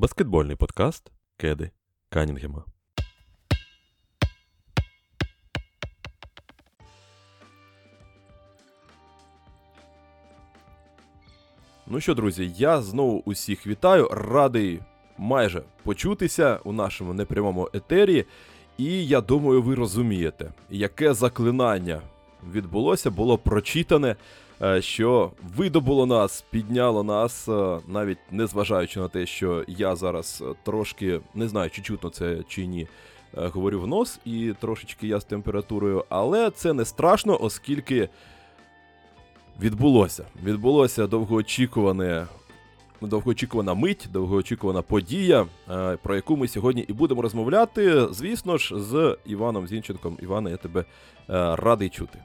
Баскетбольний подкаст Кеди Канінгема. Ну що, друзі, я знову усіх вітаю. Радий майже почутися у нашому непрямому етері. І я думаю, ви розумієте, яке заклинання відбулося, було прочитане, що видобуло нас, підняло нас, е, навіть незважаючи на те, що я зараз е, трошки не знаю, чи чутно це чи ні. Говорю в нос і трошечки я з температурою, але це не страшно, оскільки відбулося. Відбулося довгоочікуване довгоочікувана мить, довгоочікувана подія, е, про яку ми сьогодні і будемо розмовляти, звісно ж, з Іваном Зінченком. Іване, я тебе е, радий чути.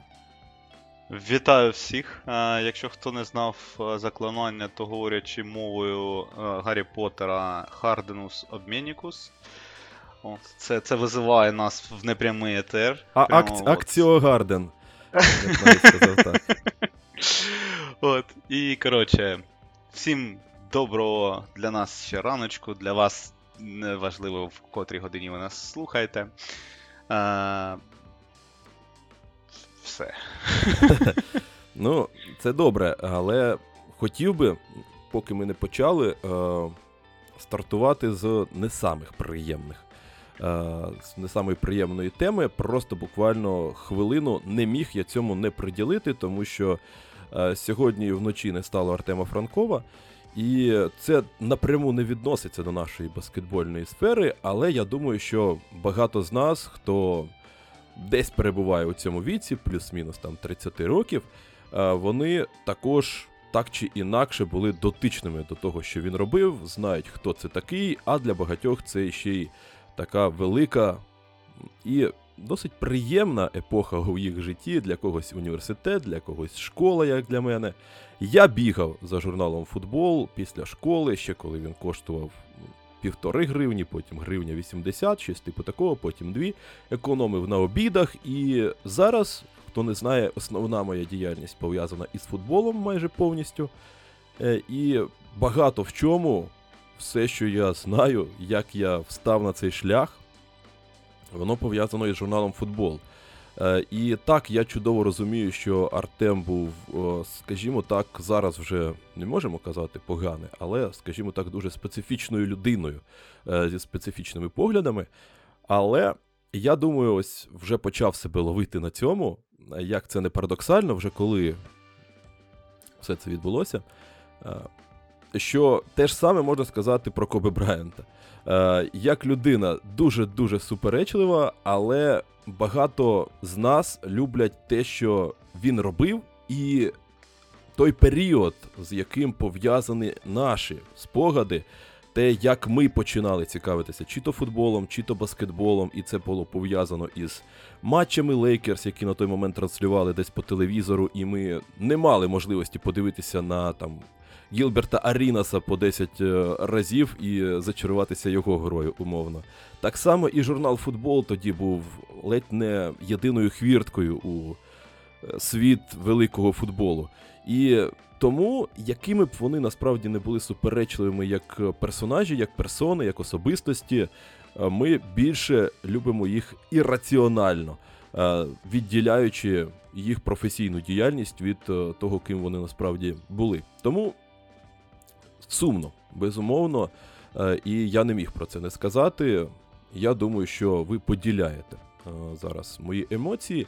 Вітаю всіх. Е, якщо хто не знав заклинання, то говорячи мовою Гаррі Поттера Харденус Обмінікус. Це це визиває нас в непрямий етер. А акці... Акціо Гарден. От. І коротше, всім доброго для нас ще раночку, для вас неважливо, в котрій годині ви нас слухаєте. Все. Ну, це добре, але хотів би, поки ми не почали, е, стартувати з не самих приємних. Е, з не самої приємної теми, просто буквально хвилину не міг я цьому не приділити, тому що е, сьогодні вночі не стало Артема Франкова, і це напряму не відноситься до нашої баскетбольної сфери, але я думаю, що багато з нас, хто десь перебуває у цьому віці, плюс-мінус там 30 років, е, вони також так чи інакше були дотичними до того, що він робив, знають, хто це такий, а для багатьох це ще й така велика і досить приємна епоха у їх житті, для когось університет, для когось школа, як для мене. Я бігав за журналом футбол після школи, ще коли він коштував півтори гривні, потім гривня 80, щось типу такого, потім дві. Економив на обідах. І зараз, хто не знає, основна моя діяльність пов'язана із футболом майже повністю. Е, і багато в чому, все, що я знаю, як я встав на цей шлях, воно пов'язано із журналом Футбол. Е, і так, я чудово розумію, що Артем був, скажімо так, зараз вже не можемо казати поганий, але, скажімо так, дуже специфічною людиною е, зі специфічними поглядами. Але я думаю, ось вже почав себе ловити на цьому. Як це не парадоксально, вже коли все це відбулося. Е, що те ж саме можна сказати про Коби Брайанта. Як людина дуже-дуже суперечлива, але багато з нас люблять те, що він робив, і той період, з яким пов'язані наші спогади, те, як ми починали цікавитися, чи то футболом, чи то баскетболом, і це було пов'язано із матчами Лейкерс, які на той момент транслювали десь по телевізору, і ми не мали можливості подивитися на там Гілберта Арінаса по 10 е, разів і зачаруватися його грою, умовно. Так само і журнал Футбол тоді був ледь не єдиною хвірткою у е, світ великого футболу. І тому, якими б вони насправді не були суперечливими як персонажі, як персони, як особистості, е, ми більше любимо їх ірраціонально, відділяючи їх професійну діяльність від того, ким вони насправді були. Тому сумно, безумовно. Е, і я не міг про це не сказати. Я думаю, що ви поділяєте е, зараз мої емоції,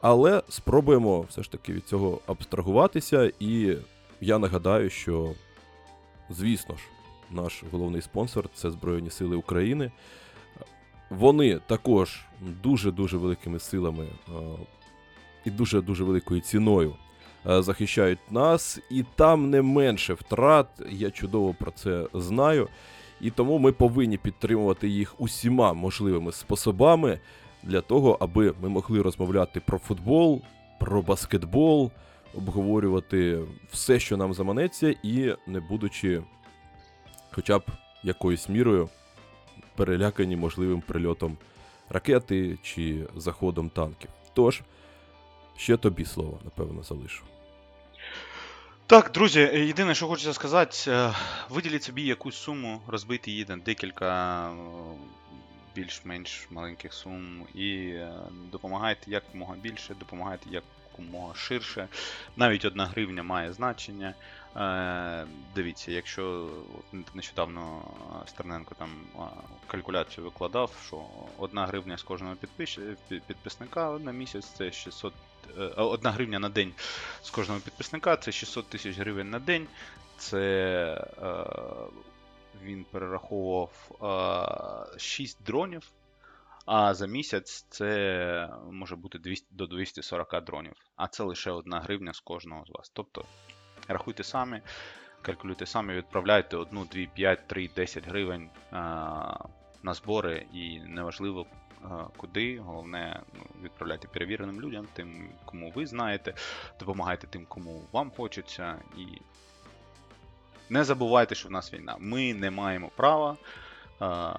але спробуємо все ж таки від цього абстрагуватися. І я нагадаю, що, звісно ж, наш головний спонсор це Збройні Сили України. Вони також дуже-дуже великими силами е, і дуже-дуже великою ціною захищають нас, і там не менше втрат. Я чудово про це знаю. І тому ми повинні підтримувати їх усіма можливими способами для того, аби ми могли розмовляти про футбол, про баскетбол, обговорювати все, що нам заманеться, і не будучи хоча б якоюсь мірою перелякані можливим прильотом ракети чи заходом танків. Тож. Ще тобі слово, напевно, залишу. Так, друзі, єдине, що хочеться сказати, е, виділіть собі якусь суму, розбити її на декілька е, більш-менш маленьких сум і е, допомагайте якомога більше, допомагайте якомога ширше. Навіть одна гривня має значення. Дивіться, якщо нещодавно Стерненко там калькуляцію викладав, що одна гривня з кожного підписника на місяць це 600 1 е, гривня на день з кожного підписника, це 600 тисяч гривень на день. Це е, він перераховував е, 6 дронів. А за місяць це може бути 200, до 240 дронів. А це лише 1 гривня з кожного з вас. Тобто рахуйте самі, калькулюйте самі, відправляйте 1, 2, 5, 3, 10 гривень а, е, на збори, і неважливо, куди. Головне, ну, відправляйте перевіреним людям, тим, кому ви знаєте, допомагайте тим, кому вам хочеться. І не забувайте, що в нас війна. Ми не маємо права а,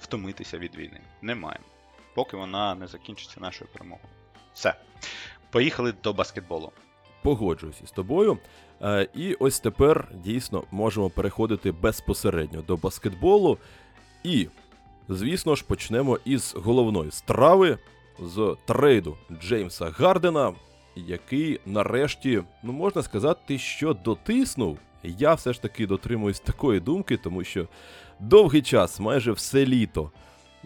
втомитися від війни. Не маємо. Поки вона не закінчиться нашою перемогою. Все. Поїхали до баскетболу. Погоджуюся з тобою. І ось тепер дійсно можемо переходити безпосередньо до баскетболу. І Звісно ж, почнемо із головної страви з трейду Джеймса Гардена, який нарешті, ну можна сказати, що дотиснув. Я все ж таки дотримуюсь такої думки, тому що довгий час, майже все літо,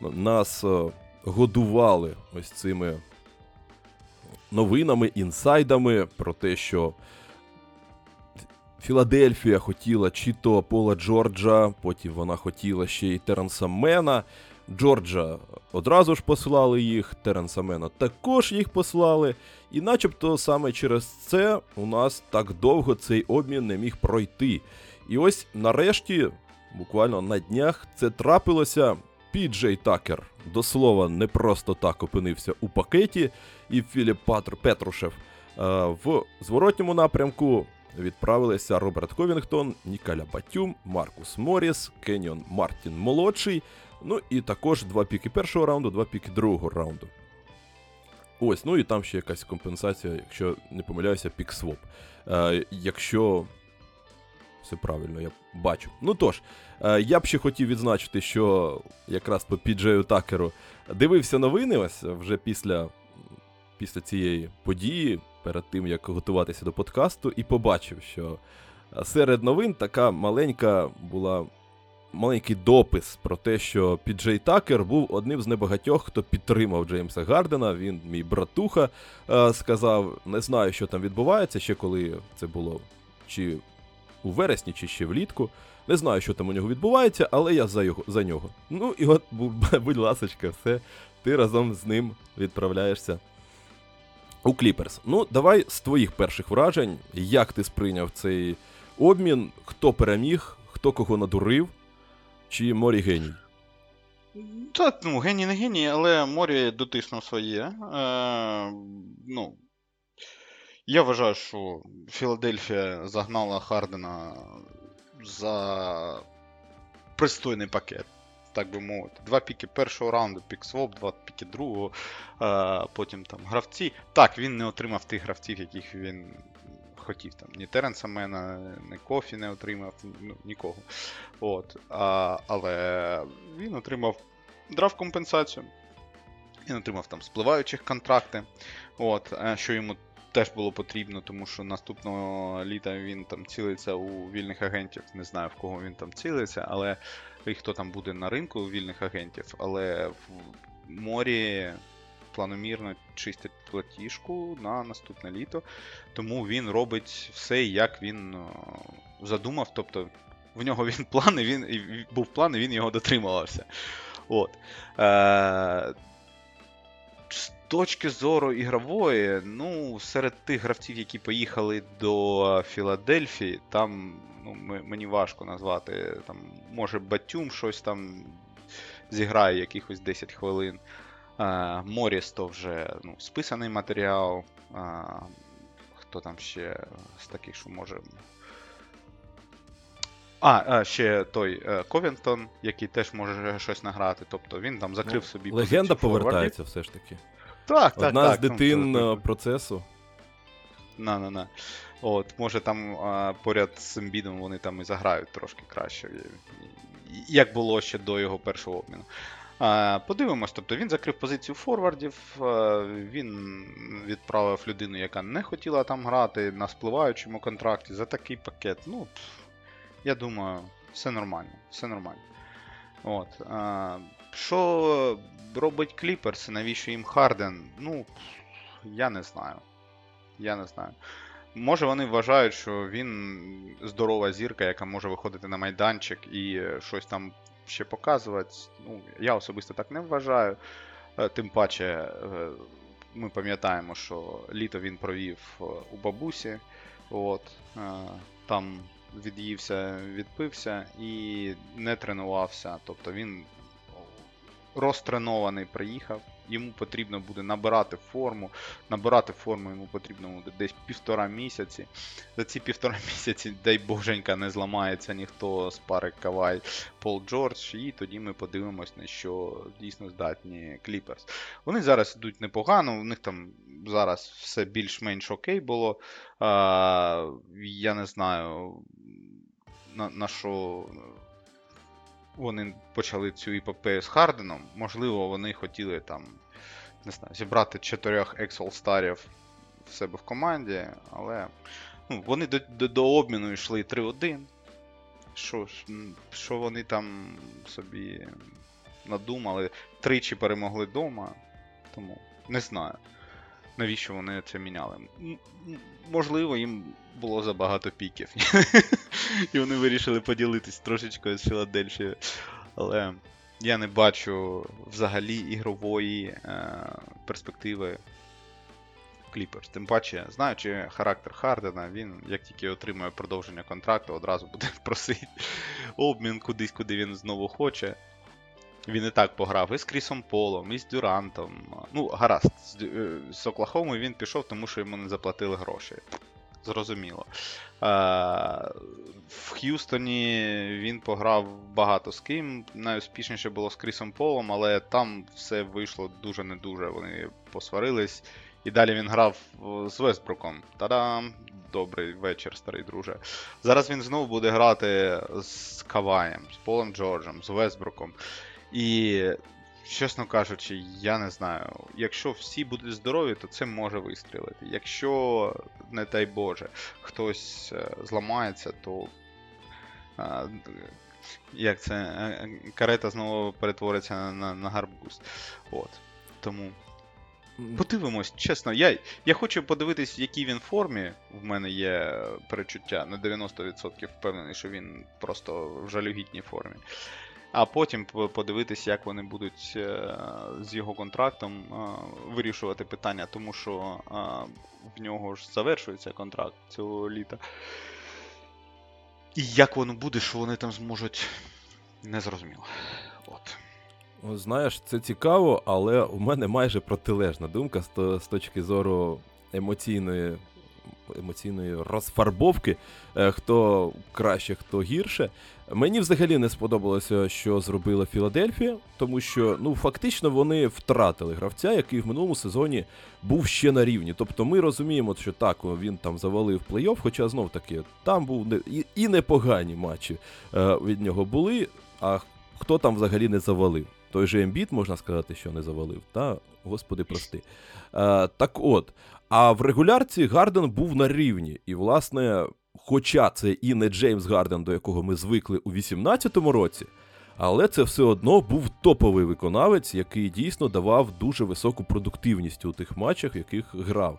нас е, годували ось цими новинами, інсайдами про те, що Філадельфія хотіла чи то Пола Джорджа, потім вона хотіла ще й Теренса Мена. Джорджа одразу ж послали їх, Теренса Мена також їх послали. І начебто саме через це у нас так довго цей обмін не міг пройти. І ось нарешті, буквально на днях, це трапилося. Піджей Такер до слова не просто так опинився у пакеті, і Філіп Патр Петрушев е, в зворотньому напрямку відправилися Роберт Ковінгтон, Нікаля Батюм, Маркус Моріс, Кеньон Мартін молодший. Ну і також два піки першого раунду, два піки другого раунду. Ось, ну і там ще якась компенсація, якщо не помиляюся, пік-своп. Е, Якщо все правильно, я бачу. Ну тож, е, я б ще хотів відзначити, що якраз по піджею Такеру дивився новини ось вже після, після цієї події перед тим, як готуватися до подкасту, і побачив, що серед новин така маленька була. Маленький допис про те, що Піджей Такер був одним з небагатьох, хто підтримав Джеймса Гардена. Він, мій братуха, сказав: не знаю, що там відбувається, ще коли це було чи у вересні, чи ще влітку. Не знаю, що там у нього відбувається, але я за його, за нього. Ну і от, будь ласочка, все, ти разом з ним відправляєшся у Кліперс. Ну, давай з твоїх перших вражень, як ти сприйняв цей обмін, хто переміг, хто кого надурив, чи Морі геній? Та, ну, геній не геній, але Морі дотиснув своє. Е, ну, Я вважаю, що Філадельфія загнала Хардена за пристойний пакет так би мовити. Два піки першого раунду, пік своп, два піки другого, а, потім там гравці. Так, він не отримав тих гравців, яких він хотів. Там Ні Теренса Мена, ні Кофі не отримав, ну, нікого. От. А, Але він отримав драфт компенсацію. Він отримав там спливаючих контракти, от, що йому теж було потрібно, тому що наступного літа він там цілиться у вільних агентів. Не знаю в кого він там цілиться, але і хто там буде на ринку вільних агентів, але в морі планомірно чистять платіжку на наступне літо. Тому він робить все, як він задумав. Тобто в нього він план, і він був план, і він його дотримувався. От. Е, З точки зору ігрової, ну, серед тих гравців, які поїхали до Філадельфії, там ну, мені важко назвати. Там, Може Батюм щось там зіграє якихось 10 хвилин. А, Моріс то вже ну, списаний матеріал. А, Хто там ще з таких, що може. А, а ще той е, Ковінтон, який теж може щось награти. Тобто він там закрив ну, собі. Легенда повертається все ж таки. Так, так. Одна так, з дитин там, е, процесу. На, на, на. От, може там а, поряд з Ембідом вони там і заграють трошки краще, як було ще до його першого обміну. А, Подивимось, тобто він закрив позицію форвардів, він відправив людину, яка не хотіла там грати на спливаючому контракті за такий пакет. Ну, я думаю, все нормально. Все нормально. От. А, Що робить Кліпперс навіщо їм Харден? Ну, я не знаю. Я не знаю. Може вони вважають, що він здорова зірка, яка може виходити на майданчик і щось там ще показувати. Ну, Я особисто так не вважаю. Е, тим паче, е, ми пам'ятаємо, що літо він провів е, у бабусі. От, Там від'ївся, відпився і не тренувався. Тобто він розтренований приїхав йому потрібно буде набирати форму. Набирати форму йому потрібно буде десь півтора місяці. За ці півтора місяці, дай боженька, не зламається ніхто з пари Кавай Пол Джордж, і тоді ми подивимось, на що дійсно здатні Кліперс. Вони зараз йдуть непогано, у них там зараз все більш-менш окей було. А, Я не знаю, на, на що вони почали цю іпопею з Харденом. Можливо, вони хотіли там не знаю, зібрати чотирьох Ексол старів в себе в команді, але ну, вони до, до, до обміну йшли 3-1. Що що вони там собі надумали? Тричі перемогли вдома, тому не знаю. Навіщо вони це міняли? Можливо, їм було забагато піків. І вони вирішили поділитись трошечкою з Філадельфією. Але я не бачу взагалі ігрової е, перспективи Кліперс. Тим паче, знаючи характер Хардена, він, як тільки отримує продовження контракту, одразу буде просити обмін кудись, куди він знову хоче. Він і так пограв і з Крісом Полом, і з Дюрантом. Ну, гаразд, з, е, з Оклахомою він пішов, тому що йому не заплатили гроші. Зрозуміло. А, В Х'юстоні він пограв багато з ким. Найуспішніше було з Крісом Полом, але там все вийшло дуже не дуже. Вони посварились. І далі він грав з Вестбруком. Та-дам! Добрий вечір, старий друже. Зараз він знову буде грати з Каваєм, з Полом Джорджем, з Вестбруком. І, чесно кажучи, я не знаю. Якщо всі будуть здорові, то це може вистрілити. Якщо, не дай Боже, хтось е, зламається, то. Як це? Е, карета знову перетвориться на на, на гарбуз. От. Тому. Подивимось, чесно. Я я хочу подивитись, в якій він формі. В мене є перечуття на 90% впевнений, що він просто в жалюгідній формі а потім подивитися, як вони будуть е, з його контрактом е, вирішувати питання, тому що е, в нього ж завершується контракт цього літа. І як воно буде, що вони там зможуть, незрозуміло. От. Знаєш, це цікаво, але у мене майже протилежна думка з точки зору емоційної емоційної розфарбовки, хто краще, хто гірше. Мені взагалі не сподобалося, що зробила Філадельфія, тому що ну фактично вони втратили гравця, який в минулому сезоні був ще на рівні. Тобто ми розуміємо, що так він там завалив плей-офф, хоча знов таки там був не і, і непогані матчі е, від нього були. А хто там взагалі не завалив? Той же Ембіт, можна сказати, що не завалив. Та, господи, прости. Е, так от, а в регулярці Гарден був на рівні. І, власне, хоча це і не Джеймс Гарден, до якого ми звикли у 2018 році, але це все одно був топовий виконавець, який дійсно давав дуже високу продуктивність у тих матчах, в яких грав.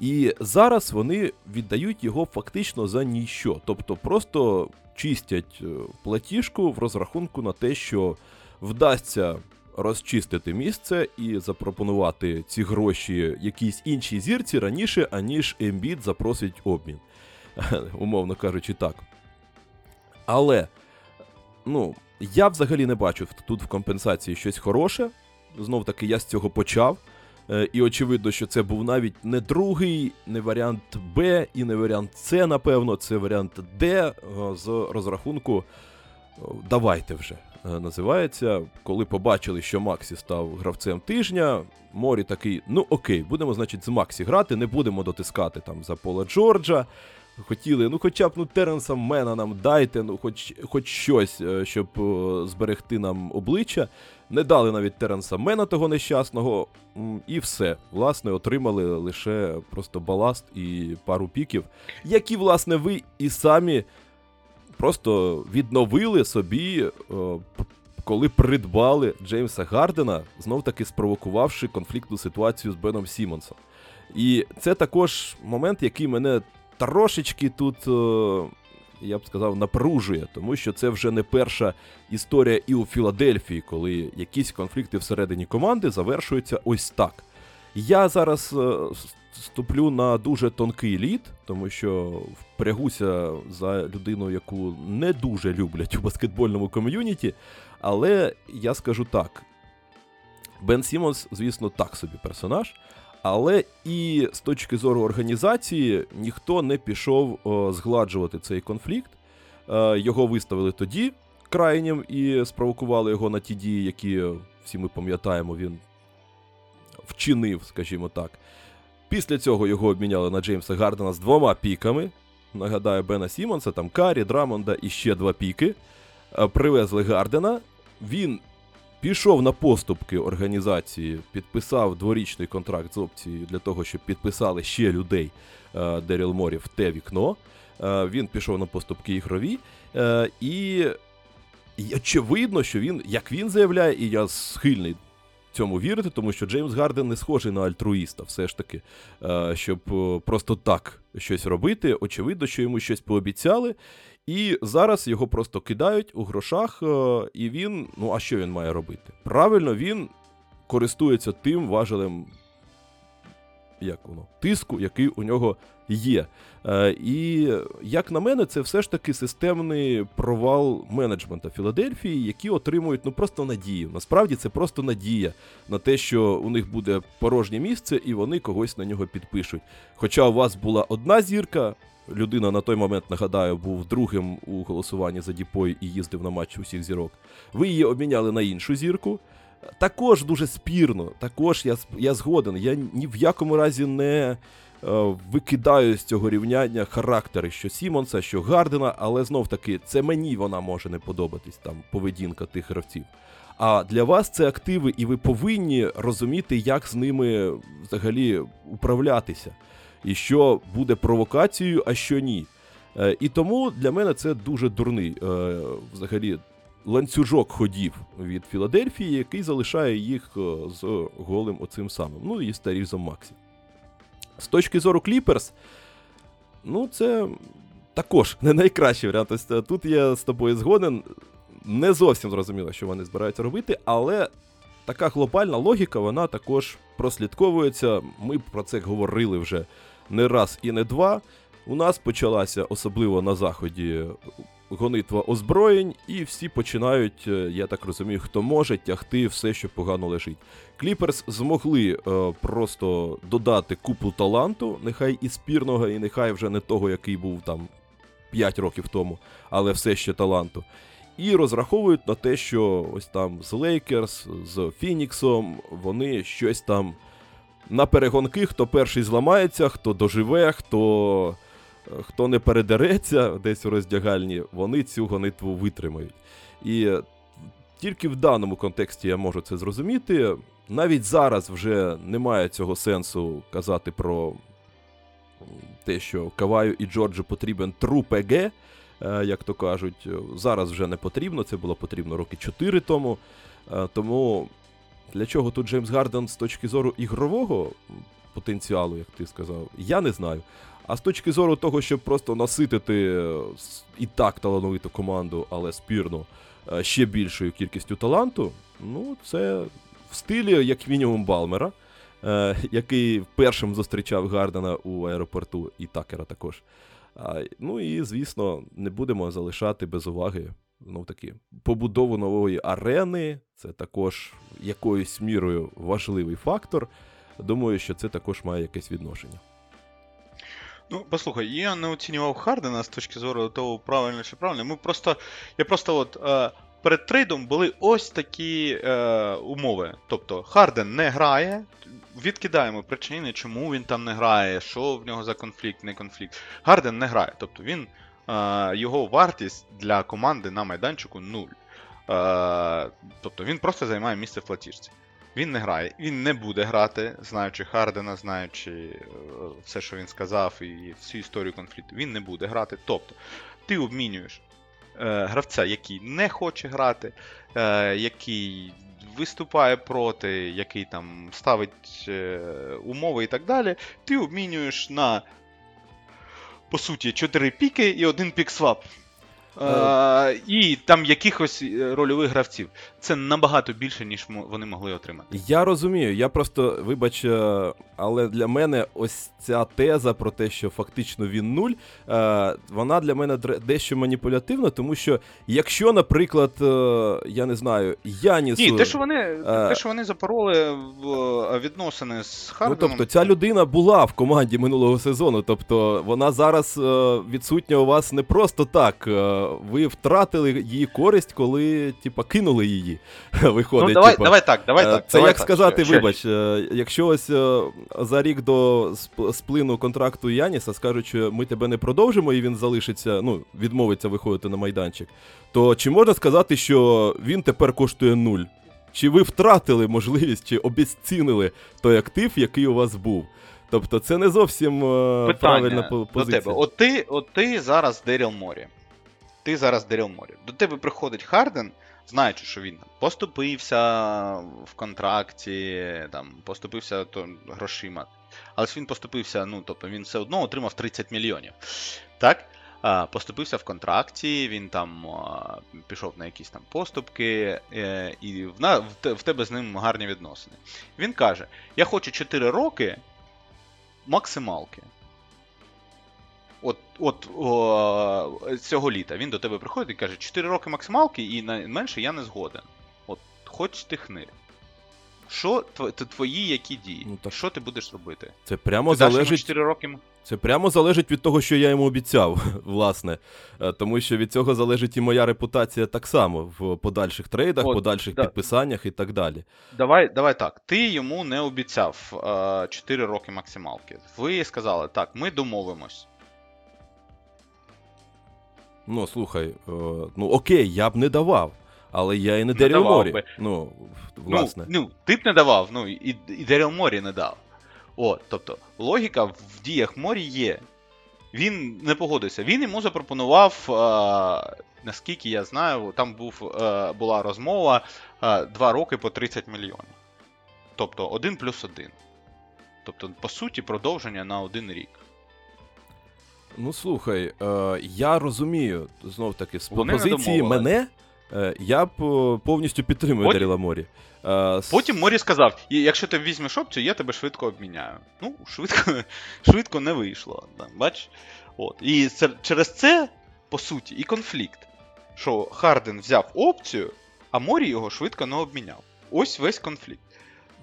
І зараз вони віддають його фактично за ніщо. Тобто просто чистять е, платіжку в розрахунку на те, що вдасться розчистити місце і запропонувати ці гроші якійсь іншій зірці раніше, аніж Ембіт запросить обмін. Умовно кажучи, так. Але, ну, я взагалі не бачу тут в компенсації щось хороше. Знов таки, я з цього почав. Е, і очевидно, що це був навіть не другий, не варіант Б і не варіант С, напевно, це варіант Д е, з розрахунку Давайте вже називається. Коли побачили, що Максі став гравцем тижня, Морі такий: ну окей, будемо, значить, з Максі грати, не будемо дотискати там за Пола Джорджа. Хотіли, ну хоча б ну Теренса Мена нам дайте, ну хоч хоч щось, щоб зберегти нам обличчя. Не дали навіть Теренса Мена того нещасного, і все. Власне, отримали лише просто баласт і пару піків, які, власне, ви і самі просто відновили собі, коли придбали Джеймса Гардена, знов таки спровокувавши конфліктну ситуацію з Беном Сімонсом. І це також момент, який мене трошечки тут я б сказав, напружує, тому що це вже не перша історія і у Філадельфії, коли якісь конфлікти всередині команди завершуються ось так. Я зараз е, ступлю на дуже тонкий лід, тому що впрягуся за людину, яку не дуже люблять у баскетбольному ком'юніті. Але я скажу так: Бен Сіммонс, звісно, так собі персонаж. Але і з точки зору організації ніхто не пішов згладжувати цей конфлікт. Е, його виставили тоді крайнім і спровокували його на ті дії, які всі ми пам'ятаємо, він вчинив, скажімо так. Після цього його обміняли на Джеймса Гардена з двома піками. Нагадаю, Бена Сіммонса, там Каррі, Драмонда і ще два піки. Е, привезли Гардена. Він Пішов на поступки організації, підписав дворічний контракт з опцією для того, щоб підписали ще людей е, Деріл Морі в те вікно. Е, він пішов на поступки ігрові. Е, і, і очевидно, що він, як він заявляє, і я схильний цьому вірити, тому що Джеймс Гарден не схожий на альтруїста, все ж таки, щоб просто так щось робити. Очевидно, що йому щось пообіцяли. І зараз його просто кидають у грошах, е, і він. Ну, а що він має робити? Правильно, він користується тим важелем, як воно, тиску, який у нього є. Е, і, як на мене, це все ж таки системний провал менеджмента Філадельфії, які отримують ну просто надію. Насправді це просто надія на те, що у них буде порожнє місце, і вони когось на нього підпишуть. Хоча у вас була одна зірка людина на той момент, нагадаю, був другим у голосуванні за Діпой і їздив на матч усіх зірок. Ви її обміняли на іншу зірку. Також дуже спірно, також я я згоден. Я ні в якому разі не е, викидаю з цього рівняння характери, що Сімонса, що Гардена, але знов таки це мені вона може не подобатись, там поведінка тих гравців. А для вас це активи, і ви повинні розуміти, як з ними взагалі управлятися і що буде провокацією, а що ні. Е, і тому для мене це дуже дурний е, взагалі ланцюжок ходів від Філадельфії, який залишає їх е, з голим оцим самим. Ну і старізом Максі. З точки зору Кліперс, ну це також не найкращий варіант. Тобто Тут я з тобою згоден. Не зовсім зрозуміло, що вони збираються робити, але така глобальна логіка, вона також прослідковується. Ми про це говорили вже не раз і не два. У нас почалася особливо на заході гонитва озброєнь, і всі починають, е, я так розумію, хто може тягти все, що погано лежить. Кліпперс змогли е, просто додати купу таланту, нехай і спірного, і нехай вже не того, який був там 5 років тому, але все ще таланту. І розраховують на те, що ось там з Лейкерс, з Фініксом вони щось там на перегонки, хто перший зламається, хто доживе, хто хто не передереться десь у роздягальні, вони цю гонитву витримають. І тільки в даному контексті я можу це зрозуміти. Навіть зараз вже немає цього сенсу казати про те, що Каваю і Джорджу потрібен тру ПГ, е, як то кажуть. Зараз вже не потрібно, це було потрібно роки 4 тому. Е, тому для чого тут Джеймс Гарден з точки зору ігрового потенціалу, як ти сказав, я не знаю. А з точки зору того, щоб просто наситити е, і так талановиту команду, але спірну е, ще більшою кількістю таланту, ну, це в стилі, як мінімум, Балмера, е, який першим зустрічав Гардена у аеропорту, і Такера також. Ну і, звісно, не будемо залишати без уваги знов таки побудову нової арени. Це також якоюсь мірою важливий фактор. Думаю, що це також має якесь відношення. Ну, послухай, я не оцінював Хардена з точки зору того, правильно чи правильно. Ми просто. Я просто от. Е, перед трейдом були ось такі е, умови. Тобто, Харден не грає. Відкидаємо причини, чому він там не грає, що в нього за конфлікт, не конфлікт. Гарден не грає. Тобто він. Його вартість для команди на майданчику нуль. Е, тобто він просто займає місце в платіжці. Він не грає, він не буде грати, знаючи Хардена, знаючи е, все, що він сказав, і всю історію конфлікту. Він не буде грати. Тобто, ти обмінюєш е, гравця, який не хоче грати, е, який виступає проти, який там ставить умови і так далі. Ти обмінюєш на, по суті, 4 піки і один пік-свап. Е, і там якихось е, рольових гравців. Це набагато більше, ніж вони могли отримати. Я розумію, я просто, вибач, е, але для мене ось ця теза про те, що фактично він нуль, е, вона для мене дре- дещо маніпулятивна, тому що якщо, наприклад, е, я не знаю, Янісу... Ні, те, що вони, Е, те, що вони запороли в відносини з Ну, тобто ця людина була в команді минулого сезону. Тобто вона зараз відсутня у вас не просто так. Ви втратили її користь, коли типа кинули її. Виходить, ну, давай, типа. давай так, давай Е, так. Це давай як так, сказати, ще- вибач, е, якщо ось е, за рік до сплину контракту Яніса скажуть, що ми тебе не продовжимо, і він залишиться, ну, відмовиться виходити на майданчик, то чи можна сказати, що він тепер коштує нуль? Чи ви втратили можливість, чи обіцінили той актив, який у вас був? Тобто це не зовсім Питання правильна по- до позиція. тебе. От ти, от ти зараз Деріл Морі. Ти зараз Деріл Морі. До тебе приходить Харден, знаючи, що він поступився в контракті, там, поступився то, грошима. Але ж він поступився, ну, тобто він все одно отримав 30 мільйонів. Так? Поступився в контракті, він там пішов на якісь там поступки, е, і в, тебе з ним гарні відносини. Він каже: Я хочу 4 роки максималки. От, от о, цього літа він до тебе приходить і каже: 4 роки максималки і на менше я не згоден. От, хоч ти хни. Що тв- твої які дії? Ну, так- Що ти будеш робити? Це прямо Ти залежить 4 роки. Це прямо залежить від того, що я йому обіцяв, власне. Е, Тому що від цього залежить і моя репутація так само в подальших трейдах, От, подальших да. підписаннях і так далі. Давай, давай так. Ти йому не обіцяв е, 4 роки максималки. Ви сказали, так, ми домовимось. Ну, слухай, е, ну окей, я б не давав, але я і не Не Деріл Морі. би. Ну, власне. Ну, ну, ти б не давав, ну і, і Деріл Морі не дав. О, тобто, логіка в діях Морі є. Він не погодився. Він йому запропонував, е, наскільки я знаю, там був, е, була розмова е, 2 роки по 30 мільйонів. Тобто 1 плюс 1. Тобто, по суті, продовження на один рік. Ну слухай, е, я розумію, знов таки, з Вони не позиції домовились. мене е, я б е, повністю підтримую Потім- Деріла Морі. Е, с- Потім Морі сказав: «І якщо ти візьмеш опцію, я тебе швидко обміняю. Ну, швидко, швидко не вийшло. да, Бач? От. І це, через це, по суті, і конфлікт. Що Харден взяв опцію, а Морі його швидко не обміняв. Ось весь конфлікт.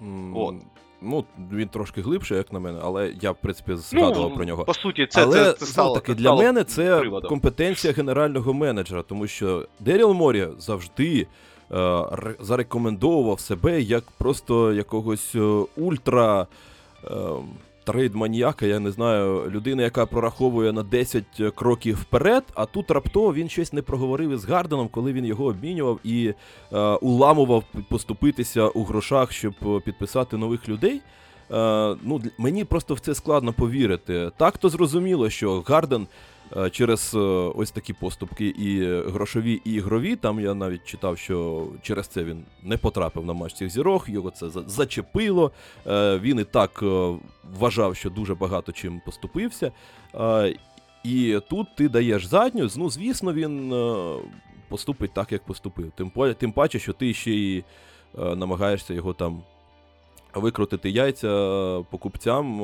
м, от. Ну, він трошки глибше, як на мене, але я, в принципі, згадував про нього. По суті, це, Але це, це стало, таки це для стало мене це приводом. компетенція генерального менеджера, тому що Деріл Морі завжди е, зарекомендовував себе як просто якогось е, ультра. Е, Трейд-маніяка, я не знаю, людина, яка прораховує на 10 кроків вперед, а тут раптово він щось не проговорив із Гарденом, коли він його обмінював і е, уламував поступитися у грошах, щоб е, підписати нових людей. Е, ну, мені просто в це складно повірити. Так то зрозуміло, що Гарден через е, ось такі поступки і грошові, і ігрові. Там я навіть читав, що через це він не потрапив на матч цих зірок, його це зачепило. Е, Він і так е, вважав, що дуже багато чим поступився. Е, І тут ти даєш задню. Ну, звісно, він е, поступить так, як поступив. Тим, паче, що ти ще й е, намагаєшся його там викрутити яйця е, покупцям.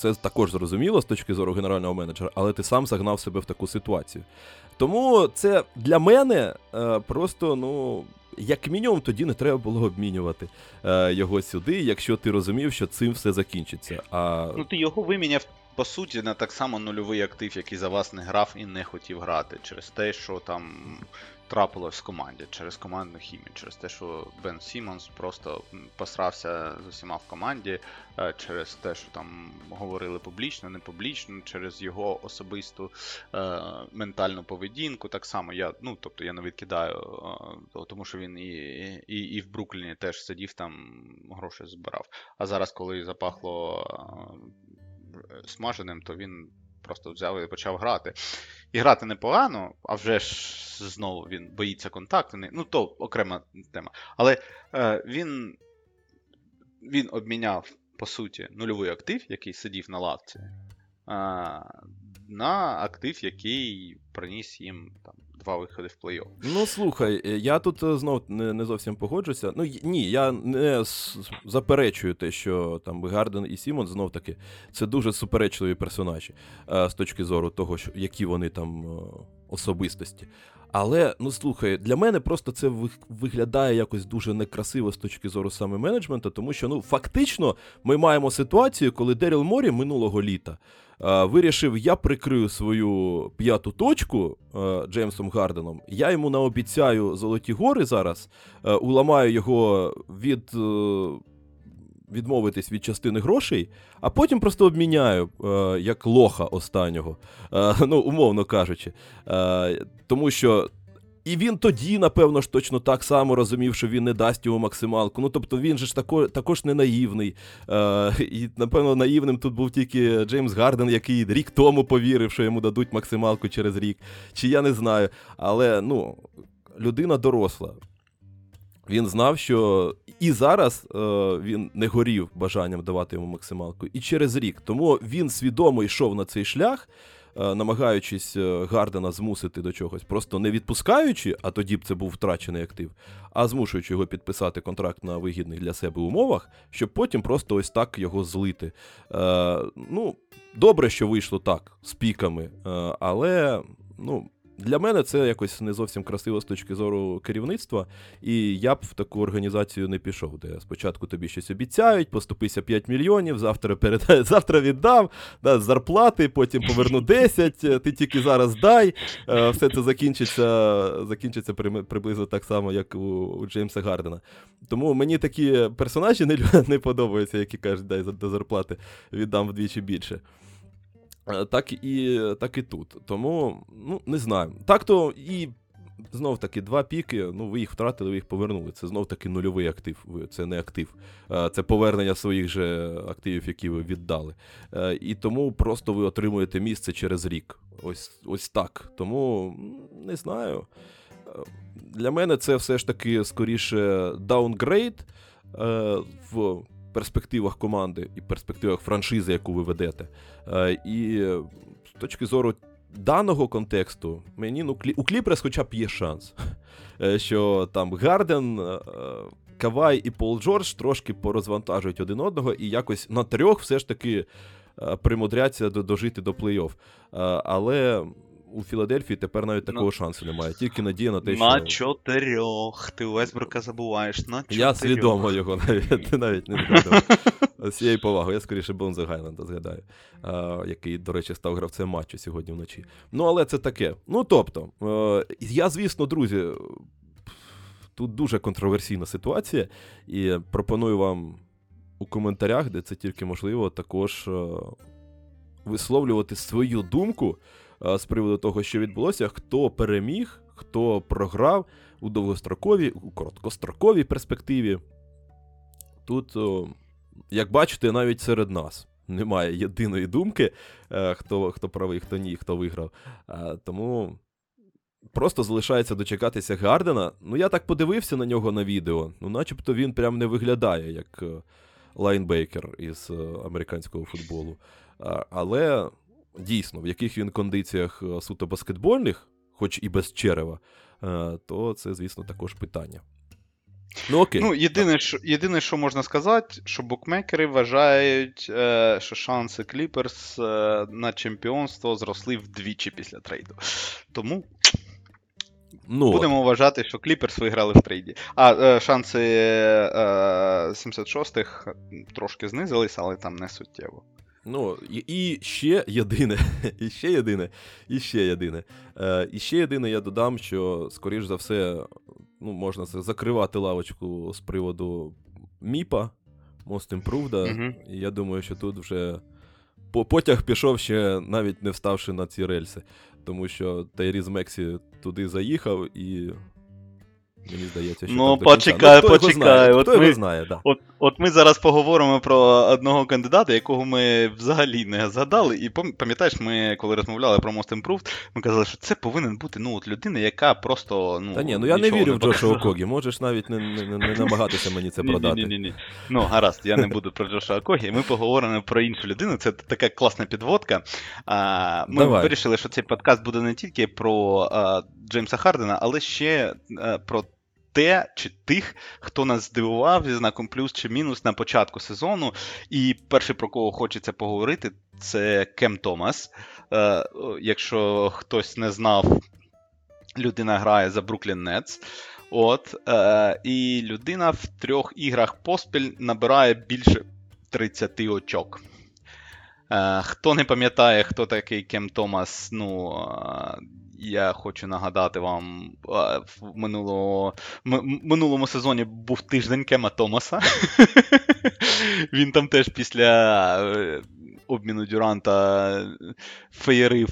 Це також зрозуміло з точки зору генерального менеджера, але ти сам загнав себе в таку ситуацію. Тому це для мене е, просто, ну, як мінімум, тоді не треба було обмінювати е, його сюди, якщо ти розумів, що цим все закінчиться. А Ну, ти його виміняв по суті, не так само нульовий актив, який за вас не грав і не хотів грати, через те, що там трапилось в команді, через командну хімію, через те, що Бен Сімонс просто посрався з усіма в команді, е, через те, що там говорили публічно, не публічно, через його особисту е, ментальну поведінку. Так само я, ну тобто я не відкидаю, е, тому що він і, і, і в Брукліні теж сидів там, гроші збирав. А зараз, коли запахло е, смаженим, то він просто взяв і почав грати. І грати непогано, а вже ж знову він боїться контакту. Ну, то окрема тема. Але е, він він обміняв, по суті, нульовий актив, який сидів на лавці, е, на актив, який приніс їм там два виходи в плей-офф. Ну слухай, е, я тут е, знов не не зовсім погоджуся. Ну ні, я не заперечую те, що там Гарден і Сіммонс знов таки це дуже суперечливі персонажі е, з точки зору того, що які вони там особистості. Але ну слухай, для мене просто це виглядає якось дуже некрасиво з точки зору саме менеджменту, тому що ну фактично ми маємо ситуацію, коли Деріл Морі минулого літа вирішив, я прикрию свою п'яту точку Джеймсом Гарденом. Я йому наобіцяю золоті гори зараз, уламаю його від. Е, відмовитись від частини грошей, а потім просто обміняю як лоха останнього, ну, умовно кажучи. Тому що і він тоді, напевно ж, точно так само розумів, що він не дасть йому максималку. Ну тобто він же ж тако, також не наївний. Е, І, напевно, наївним тут був тільки Джеймс Гарден, який рік тому повірив, що йому дадуть максималку через рік. Чи я не знаю. Але ну, людина доросла. Він знав, що і зараз е, він не горів бажанням давати йому максималку, і через рік. Тому він свідомо йшов на цей шлях. Е, намагаючись е, Гардена змусити до чогось, просто не відпускаючи, а тоді б це був втрачений актив, а змушуючи його підписати контракт на вигідних для себе умовах, щоб потім просто ось так його злити. Е, Ну, добре, що вийшло так з піками, е, але ну. Для мене це якось не зовсім красиво з точки зору керівництва, і я б в таку організацію не пішов, де спочатку тобі щось обіцяють, поступися 5 мільйонів, завтра передай, завтра віддам, да, зарплати, потім поверну 10, ти тільки зараз дай. Е, все це закінчиться закінчиться приблизно так само, як у, у Джеймса Гардена. Тому мені такі персонажі не, не подобаються, які кажуть, дай до зарплати віддам вдвічі більше. Е, так і так і тут. Тому, ну, не знаю. Так то і знов таки два піки, ну, ви їх втратили, ви їх повернули. Це знов таки нульовий актив, це не актив. Е, це повернення своїх же активів, які ви віддали. Е, і тому просто ви отримуєте місце через рік. Ось ось так. Тому не знаю. Для мене це все ж таки скоріше downgrade в перспективах команди і перспективах франшизи, яку ви ведете. Е, і з точки зору даного контексту, мені ну, у Кліпперс хоча б є шанс, е, що там Гарден. Е, Кавай і Пол Джордж трошки порозвантажують один одного і якось на трьох все ж таки примудряться дожити до плей-офф. Але у Філадельфії тепер навіть такого ну, шансу немає. Тільки надія на те, що. На чотирьох. Ти Весбрука забуваєш. на чотирьох. Я свідомо його навіть навіть не згадував. З цією повагою. Я скоріше Бонза Гайланда згадаю, а, який, до речі, став гравцем матчу сьогодні вночі. Ну, але це таке. Ну, тобто, е, я, звісно, друзі, тут дуже контроверсійна ситуація, і пропоную вам у коментарях, де це тільки можливо, також е, висловлювати свою думку з приводу того, що відбулося, хто переміг, хто програв у довгостроковій, у короткостроковій перспективі. Тут, як бачите, навіть серед нас немає єдиної думки, е, хто хто правий, хто ні, хто виграв. Тому просто залишається дочекатися Гардена. Ну, я так подивився на нього на відео. Ну, начебто він прям не виглядає як е, linebacker із е, американського футболу. Але дійсно, в яких він кондиціях е, суто баскетбольних, хоч і без черева, е, то це, звісно, також питання. Ну, окей. Ну, єдине, що єдине, що можна сказати, що букмекери вважають, е, що шанси Кліперс е, на чемпіонство зросли вдвічі після трейду. Тому. Ну, Будемо вважати, що Кліперс виграли в трейді. А е, шанси е, 76-х трошки знизились, але там не суттєво. Ну, і, і ще єдине, і ще єдине, і ще єдине. Е, І ще єдине, я додам, що, скоріш за все, ну, можна закривати лавочку з приводу Міпа, Most Improved. Угу. І я думаю, що тут вже потяг пішов ще навіть не вставши на ці рельси. Тому що Тайріз Мексі туди заїхав і Мені здається, що Ну, почекай, ну, почекай. От ми, знає, да. От от ми зараз поговоримо про одного кандидата, якого ми взагалі не згадали. І пам'ятаєш, ми коли розмовляли про Most Improved, ми казали, що це повинен бути ну, от людина, яка просто. ну, Та ні, ну я не вірю не в Джоша Окогі, можеш навіть не, не, не намагатися мені це продати. Ні, ні, ні, ні. Ну, гаразд, я не буду про Джоша Окогі. Ми поговоримо про іншу людину. Це така класна підводка. А, Ми Давай. вирішили, що цей подкаст буде не тільки про а, Джеймса Хардена, але ще а, про те чи тих, хто нас здивував зі знаком плюс чи мінус на початку сезону. І перший, про кого хочеться поговорити, це Кем Томас. Е, Якщо хтось не знав, людина грає за Бруклін Нетс. От, е, І людина в трьох іграх поспіль набирає більше 30 очок. Е, Хто не пам'ятає, хто такий Кем Томас, ну. Е, я хочу нагадати вам, в минулого, минулому сезоні був тиждень Кема Томаса. Він там теж після е, обміну Дюранта феєрив.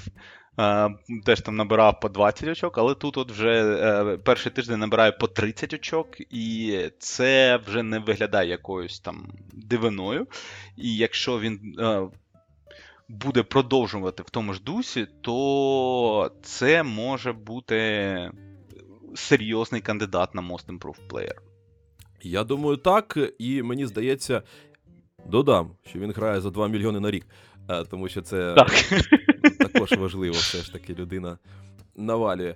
Теж там набирав по 20 очок, але тут от вже е, перший тиждень набирає по 30 очок, і це вже не виглядає якоюсь там дивиною. І якщо він е, буде продовжувати в тому ж дусі, то це може бути серйозний кандидат на Most Improved Player. Я думаю, так. І мені здається, додам, що він грає за 2 мільйони на рік, е, тому що це так. також важливо, все ж таки людина навалює.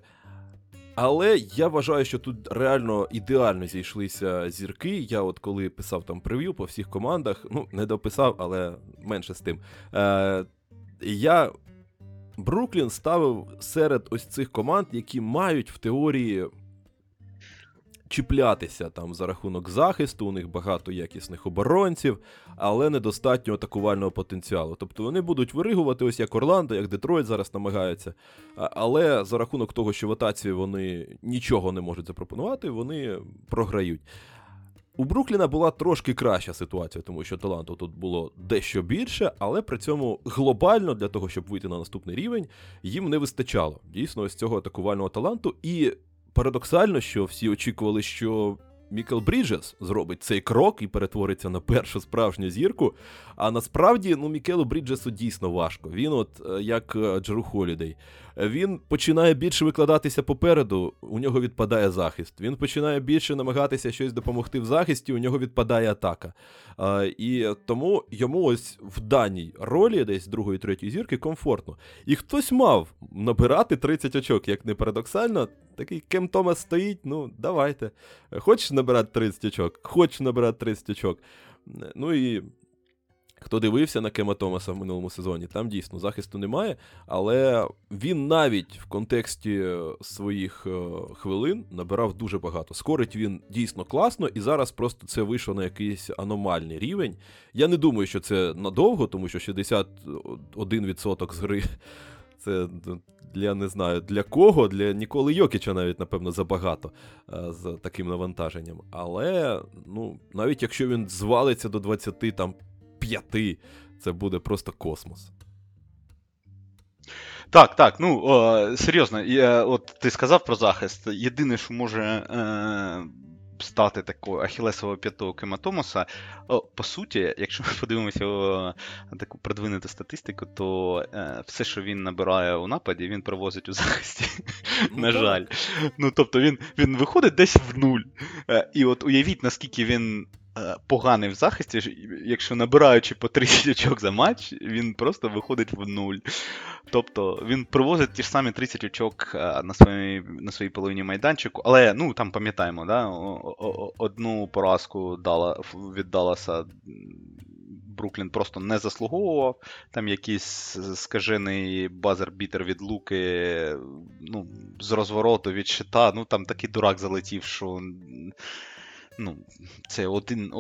Але я вважаю, що тут реально ідеально зійшлися зірки. Я от коли писав там прев'ю по всіх командах, ну, не дописав, але менше з тим. Е, Я Бруклін ставив серед ось цих команд, які мають в теорії чіплятися там за рахунок захисту, у них багато якісних оборонців, але недостатньо атакувального потенціалу. Тобто вони будуть виригувати, ось як Орландо, як Детройт зараз намагаються. Але за рахунок того, що в атаці вони нічого не можуть запропонувати, вони програють. У Брукліна була трошки краща ситуація, тому що таланту тут було дещо більше, але при цьому глобально для того, щоб вийти на наступний рівень, їм не вистачало дійсно ось цього атакувального таланту. І Парадоксально, що всі очікували, що Мікел Бріджес зробить цей крок і перетвориться на першу справжню зірку. А насправді, ну, Мікелу Бріджесу дійсно важко. Він, от е, як е, Джеру Холідей, він починає більше викладатися попереду, у нього відпадає захист. Він починає більше намагатися щось допомогти в захисті, у нього відпадає атака. І тому йому ось в даній ролі, десь другої, третьої зірки, комфортно. І хтось мав набирати 30 очок, як не парадоксально. Такий Кем Томас стоїть, ну, давайте. Хочеш набирати 30 очок? Хочеш набирати 30 очок. Ну і Хто дивився на Кема Томаса в минулому сезоні, там дійсно захисту немає, але він навіть в контексті своїх е, хвилин набирав дуже багато. Скорить він дійсно класно, і зараз просто це вийшло на якийсь аномальний рівень. Я не думаю, що це надовго, тому що 61% з гри це для не знаю для кого, для Ніколи Йокіча навіть, напевно, забагато е, з таким навантаженням. Але ну, навіть якщо він звалиться до 20 там. Це буде просто космос. Так, так, ну о, серйозно, я, от ти сказав про захист. Єдине, що може е, стати такою ахілесовою п'ятою Кема Томаса, по суті, якщо ми подивимося таку продвинуту статистику, то е, все, що він набирає у нападі, він провозить у захисті. Ну, На жаль. Ну, тобто він він виходить десь в нуль. Е, і от уявіть, наскільки він поганий в захисті, якщо набираючи по 30 очок за матч, він просто виходить в нуль. Тобто він привозить ті ж самі 30 очок е, на своїй на своїй половині майданчику, але ну там пам'ятаємо, да, одну поразку дала, від Бруклін просто не заслуговував. Там якийсь скажений базер-бітер від Луки ну, з розвороту від щита, ну там такий дурак залетів, що ну, це один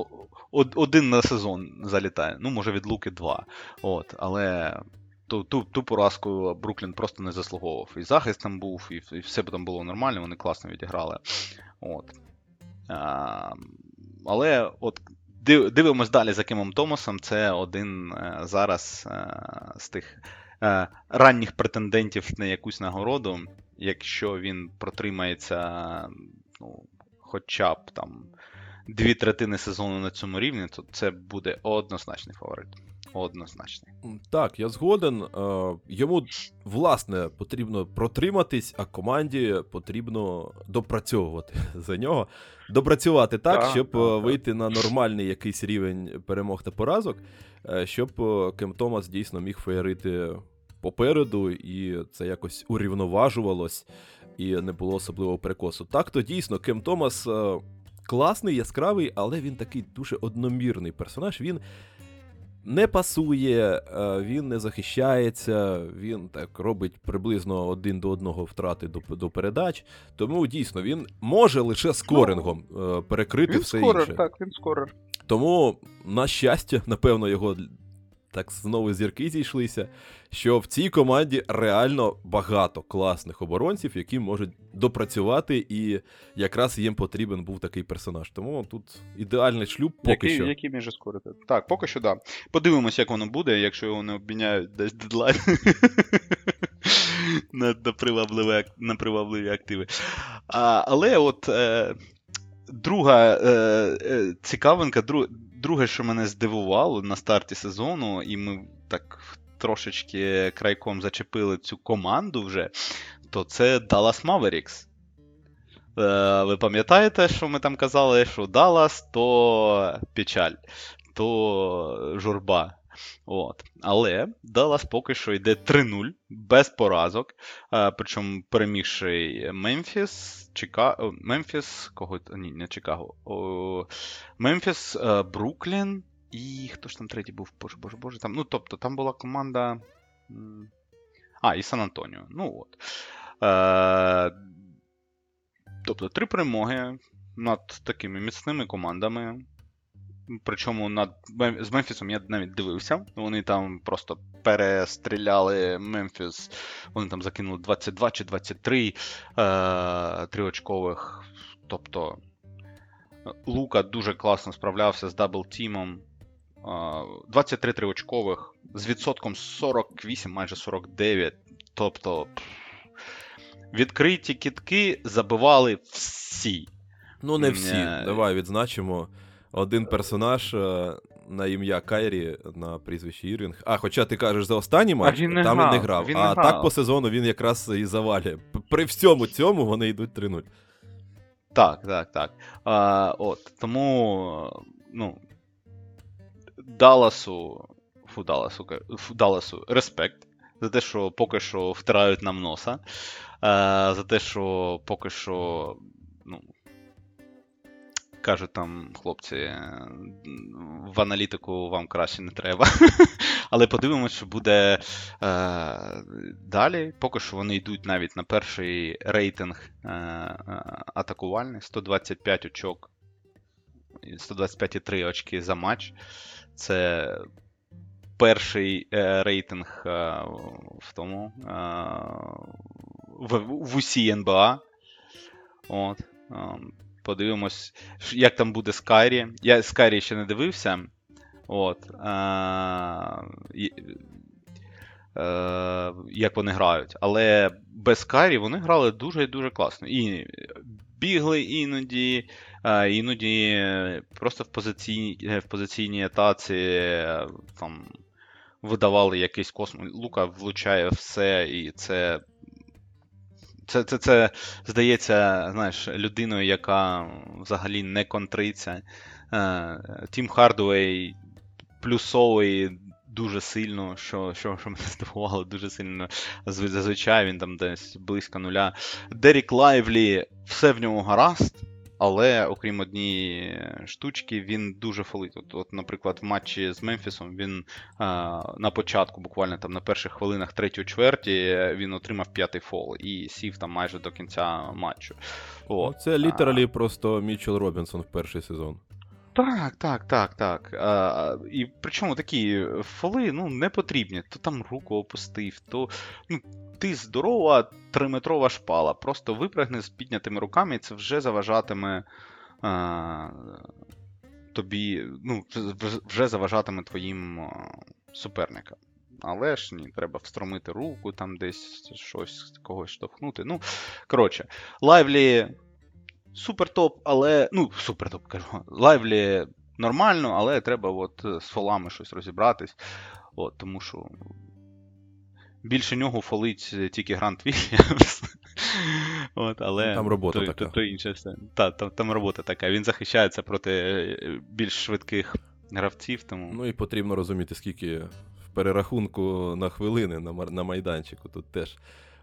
один на сезон залітає. Ну, може від Луки два. От, Але ту ту, ту поразку Бруклін просто не заслуговував. І захист там був, і і все там було нормально, вони класно відіграли. От. А, Але от дивимось далі за Кимом Томасом. Це один е, зараз е, з тих е, ранніх претендентів на якусь нагороду. Якщо він протримається ну, хоча б там дві третини сезону на цьому рівні, то це буде однозначний фаворит. Однозначний. Так, я згоден. Йому, власне, потрібно протриматись, а команді потрібно допрацьовувати за нього. Допрацювати так, так щоб так, вийти так. на нормальний якийсь рівень перемог та поразок, е, щоб Кем Томас дійсно міг феєрити попереду, і це якось урівноважувалось і не було особливого перекосу. Так, то дійсно, Кем Томас е, класний, яскравий, але він такий дуже одномірний персонаж. Він не пасує, е, він не захищається, він так робить приблизно один до одного втрати до до передач. Тому дійсно він може лише скорингом ну, перекрити він все скорер, інше. Так, він скорер. Тому, на щастя, напевно, його так знову зірки зійшлися, що в цій команді реально багато класних оборонців, які можуть допрацювати, і якраз їм потрібен був такий персонаж. Тому тут ідеальний шлюб поки який, що. Який між скорити. Так, поки що, так. Да. Подивимось, як воно буде, якщо його не обміняють десь дедлайн. На привабливі, на привабливі активи. А, Але от е, друга е, е, цікавинка, друг, друге, що мене здивувало на старті сезону, і ми так трошечки крайком зачепили цю команду вже, то це Dallas Mavericks. Е, ви пам'ятаєте, що ми там казали, що Dallas то печаль, то журба. От. Але Даллас поки що йде 3-0 без поразок. А, Причому перемігши Мемфіс, Чика... Мемфіс, кого ні, не Чикаго. О... Мемфіс, е, Бруклін. І хто ж там третій був? Боже, боже, боже. Там, Ну, тобто, там була команда. А, і Сан Антоніо. Ну от. Е, Тобто, три перемоги над такими міцними командами. Причому над з Мемфісом я навіть дивився. Вони там просто перестріляли Мемфіс. Вони там закинули 22 чи 23 е, триочкових. Тобто Лука дуже класно справлявся з double-team ом. 23 триочкових з відсотком 48, майже 49. Тобто відкриті кидки забивали всі. Ну, не всі. Давай відзначимо один персонаж е, на ім'я Кайрі на прізвище Ірвінг. А, хоча ти кажеш за останній матч, він там він не грав. Він а не так грав. по сезону він якраз і завалює. При всьому цьому вони йдуть 3-0. Так, так, так. А, от, Тому, ну. Далласу. Фу, Далласу, фу, Далласу, респект. За те, що поки що втирають нам носа. А, за те, що поки що. ну, Кажуть там, хлопці, в аналітику вам краще не треба. Але подивимося, що буде е, далі. Поки що вони йдуть навіть на перший рейтинг е, атакувальний 125 очок, 125,3 очки за матч. Це перший е, рейтинг е, в тому е, в, в усій НБА. От. Подивимось, як там буде Скайрі. Я Скайрі ще не дивився. От. Е, е, Як вони грають. Але без Скайрі вони грали дуже і дуже класно. І бігли іноді, іноді просто в позиційній в позиційній атаці там видавали якийсь космос. Лука влучає все, і це це, це, це здається, знаєш, людиною, яка взагалі не контриться. Е, Тім Хардуей плюсовий дуже сильно, що що, що мене здивувало дуже сильно. Зазвичай він там десь близько нуля. Дерік Лайвлі, все в ньому гаразд, але окрім однієї штучки, він дуже фолить. От, от, наприклад, в матчі з Мемфісом він а, на початку, буквально там на перших хвилинах третьої чверті, він отримав п'ятий фол і сів там майже до кінця матчу. От. Ну, це літералі просто Мічел Робінсон в перший сезон. Так, так, так, так. А, І причому такі фоли ну, не потрібні. То там руку опустив, то ну, ти здорова триметрова шпала. Просто випрягни з піднятими руками, і це вже заважатиме а, тобі, ну, вже заважатиме твоїм а, суперникам. Але ж ні, треба встромити руку, там десь щось когось штовхнути. Ну, коротше, Лайвлі супер топ, але. Ну, супер топ, кажу. Лайвлі нормально, але треба от з фолами щось розібратись. От, Тому що більше нього фолить тільки Грант Вільямс. От, але Там робота то, така. То, то інше все. Та, там, там робота така. Він захищається проти е, більш швидких гравців. Тому... Ну і потрібно розуміти, скільки в перерахунку на хвилини на на майданчику. Тут теж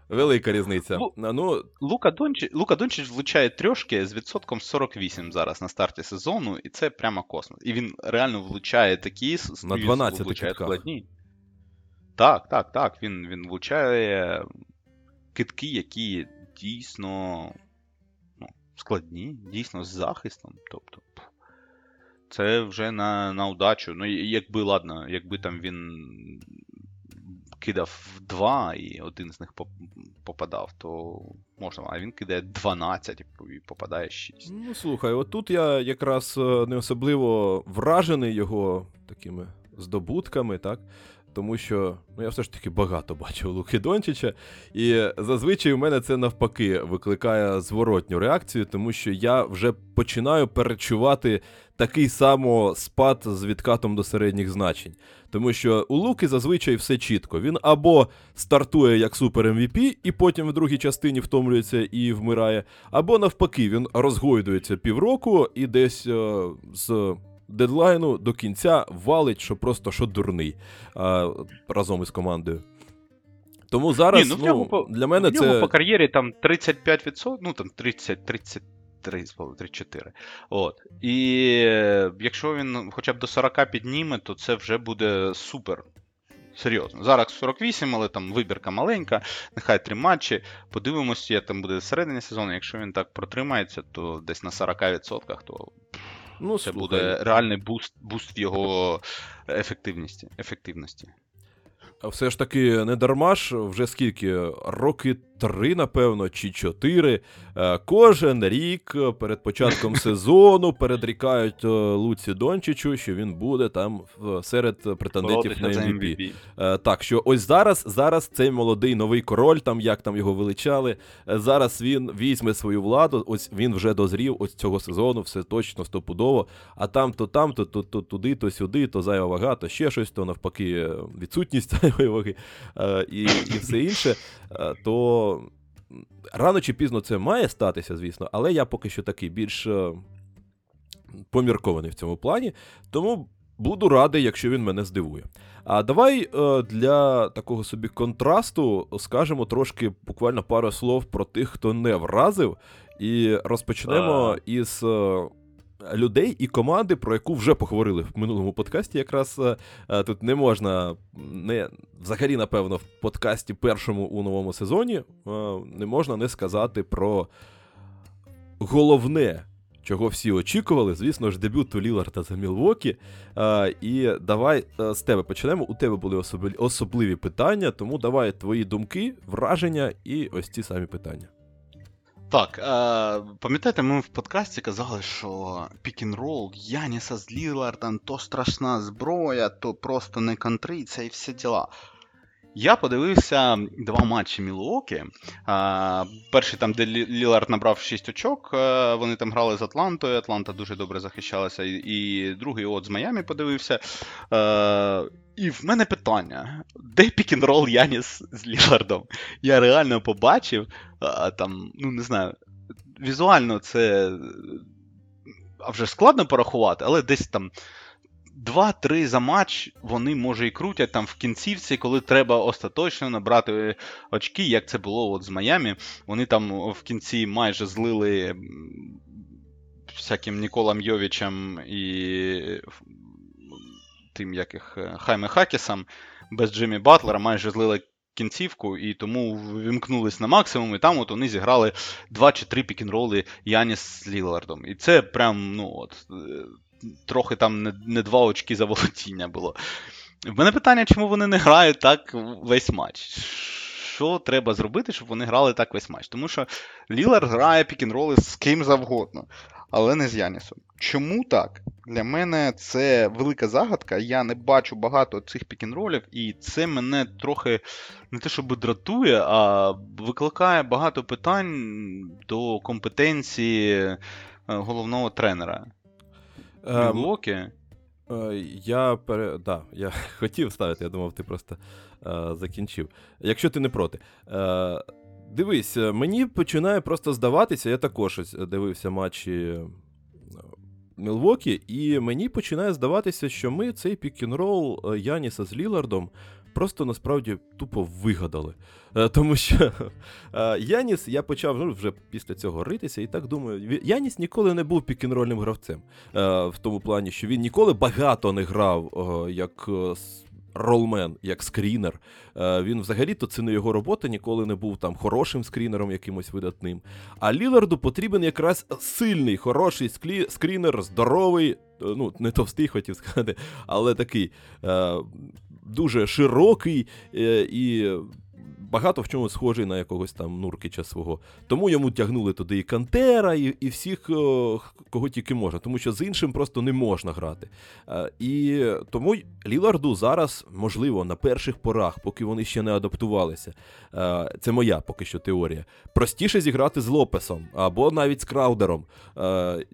велика різниця. Лу... Ну... Лука Дончич Лука Дончич влучає трьошки з відсотком 48 зараз на старті сезону, і це прямо космос. І він реально влучає такі на 12 влучає складні. Так, так, так. Він він влучає китки, які дійсно ну, складні, дійсно з захистом. Тобто, це вже на на удачу. Ну, якби, ладно, якби там він кидав два і один з них попадав, то можна, а він кидає 12 і попадає 6. Ну, слухай, от тут я якраз е, не особливо вражений його такими здобутками, так? Тому що ну, я все ж таки багато бачив Луки Дончича, і зазвичай у мене це навпаки викликає зворотню реакцію, тому що я вже починаю перечувати такий само спад з відкатом до середніх значень. Тому що у Луки зазвичай все чітко. Він або стартує як супер MVP, ем і потім в другій частині втомлюється і вмирає, або навпаки, він розгойдується півроку і десь е, з дедлайну до кінця валить, що просто що дурний а, разом із командою. Тому зараз Ні, ну, ну, по, для мене в нього це. по кар'єрі там 35%, ну там 30, 33, 34. От. І якщо він хоча б до 40 підніме, то це вже буде супер. Серйозно. Зараз 48, але там вибірка маленька, нехай три матчі. Подивимося, як там буде всередині сезону. Якщо він так протримається, то десь на 40%, то Ну, Це слухай. буде реальний буст буст в його ефективності. ефективності. А все ж таки, не дарма ж вже скільки? Роки три, напевно, чи чотири. Е, кожен рік перед початком сезону передрікають е, Луці Дончичу, що він буде там серед претендентів на MVP. Е, так, що ось зараз зараз цей молодий новий король, там як там його величали. Зараз він візьме свою владу. Ось він вже дозрів ось цього сезону, все точно стопудово. А там то там, то, то, то туди, то сюди, то зайва вага, то ще щось, то навпаки, відсутність зайвої ваги і, і все інше. То рано чи пізно це має статися, звісно, але я поки що такий більш е, поміркований в цьому плані. Тому буду радий, якщо він мене здивує. А давай е, для такого собі контрасту скажемо трошки буквально пару слов про тих, хто не вразив, і розпочнемо із. Людей і команди, про яку вже поговорили в минулому подкасті. Якраз е, е, тут не можна не взагалі, напевно, в подкасті першому у новому сезоні е, не можна не сказати про головне. Чого всі очікували, звісно ж, дебюту Ліларда за Мілвокі. І давай з тебе почнемо. У тебе були особливі питання, тому давай твої думки, враження і ось ці самі питання. Так, е, пам'ятаєте, ми в подкасті казали, що pick-and-roll Яніса з Лілардом то страшна зброя, то просто не контриться і всі діла. Я подивився два матчі Мілуокі. Перший там, де Лілард набрав 6 очок, вони там грали з Атлантою. Атланта дуже добре захищалася. І другий от з Маямі подивився. І в мене питання: де pick-and-roll Яніс з Лілардом? Я реально побачив, там, ну не знаю, візуально це. А вже складно порахувати, але десь там 2-3 за матч вони, може, і крутять там в кінцівці, коли треба остаточно набрати очки, як це було от з Майами. Вони там в кінці майже злили всяким Ніколам Йовічем і тим яких е, Хайме Хакісом без Джиммі Батлера майже злили кінцівку, і тому вимкнулись на максимум, і там от вони зіграли два чи три пікінроли Яніс з Лілардом. І це прям, ну от, е, трохи там не, не два очки за володіння було. В мене питання, чому вони не грають так весь матч? Що треба зробити, щоб вони грали так весь матч? Тому що Лілар грає пікінроли з ким завгодно, але не з Янісом. Чому так? Для мене це велика загадка. Я не бачу багато цих пікінролів, і це мене трохи не те, щоб дратує, а викликає багато питань до компетенції е, головного тренера. Мілокі. Ем, е, я пере... да, я хотів ставити, я думав, ти просто е, закінчив. Якщо ти не проти. Е, Дивись, мені починає просто здаватися, я також дивився матчі Мілвокі, і мені починає здаватися, що ми цей пік-н-рол е, Яніса з Лілардом просто насправді тупо вигадали. Е, тому що е, Яніс, я почав ну, вже після цього ритися, і так думаю, Яніс ніколи не був пік-н-рольним гравцем. В тому плані, що він ніколи багато не грав як ролмен, як скрінер. Е, він взагалі-то це не його робота, ніколи не був там хорошим скрінером, якимось видатним. А Ліларду потрібен якраз сильний, хороший скрінер, здоровий, е, ну, не товстий, хотів сказати, але такий е, дуже широкий і багато в чому схожий на якогось там Нуркича свого. Тому йому тягнули туди і Кантера, і і всіх, кого тільки можна, тому що з іншим просто не можна грати. Е, і тому Ліларду зараз, можливо, на перших порах, поки вони ще не адаптувалися. Е, це моя поки що теорія. Простіше зіграти з Лопесом або навіть з Краудером е,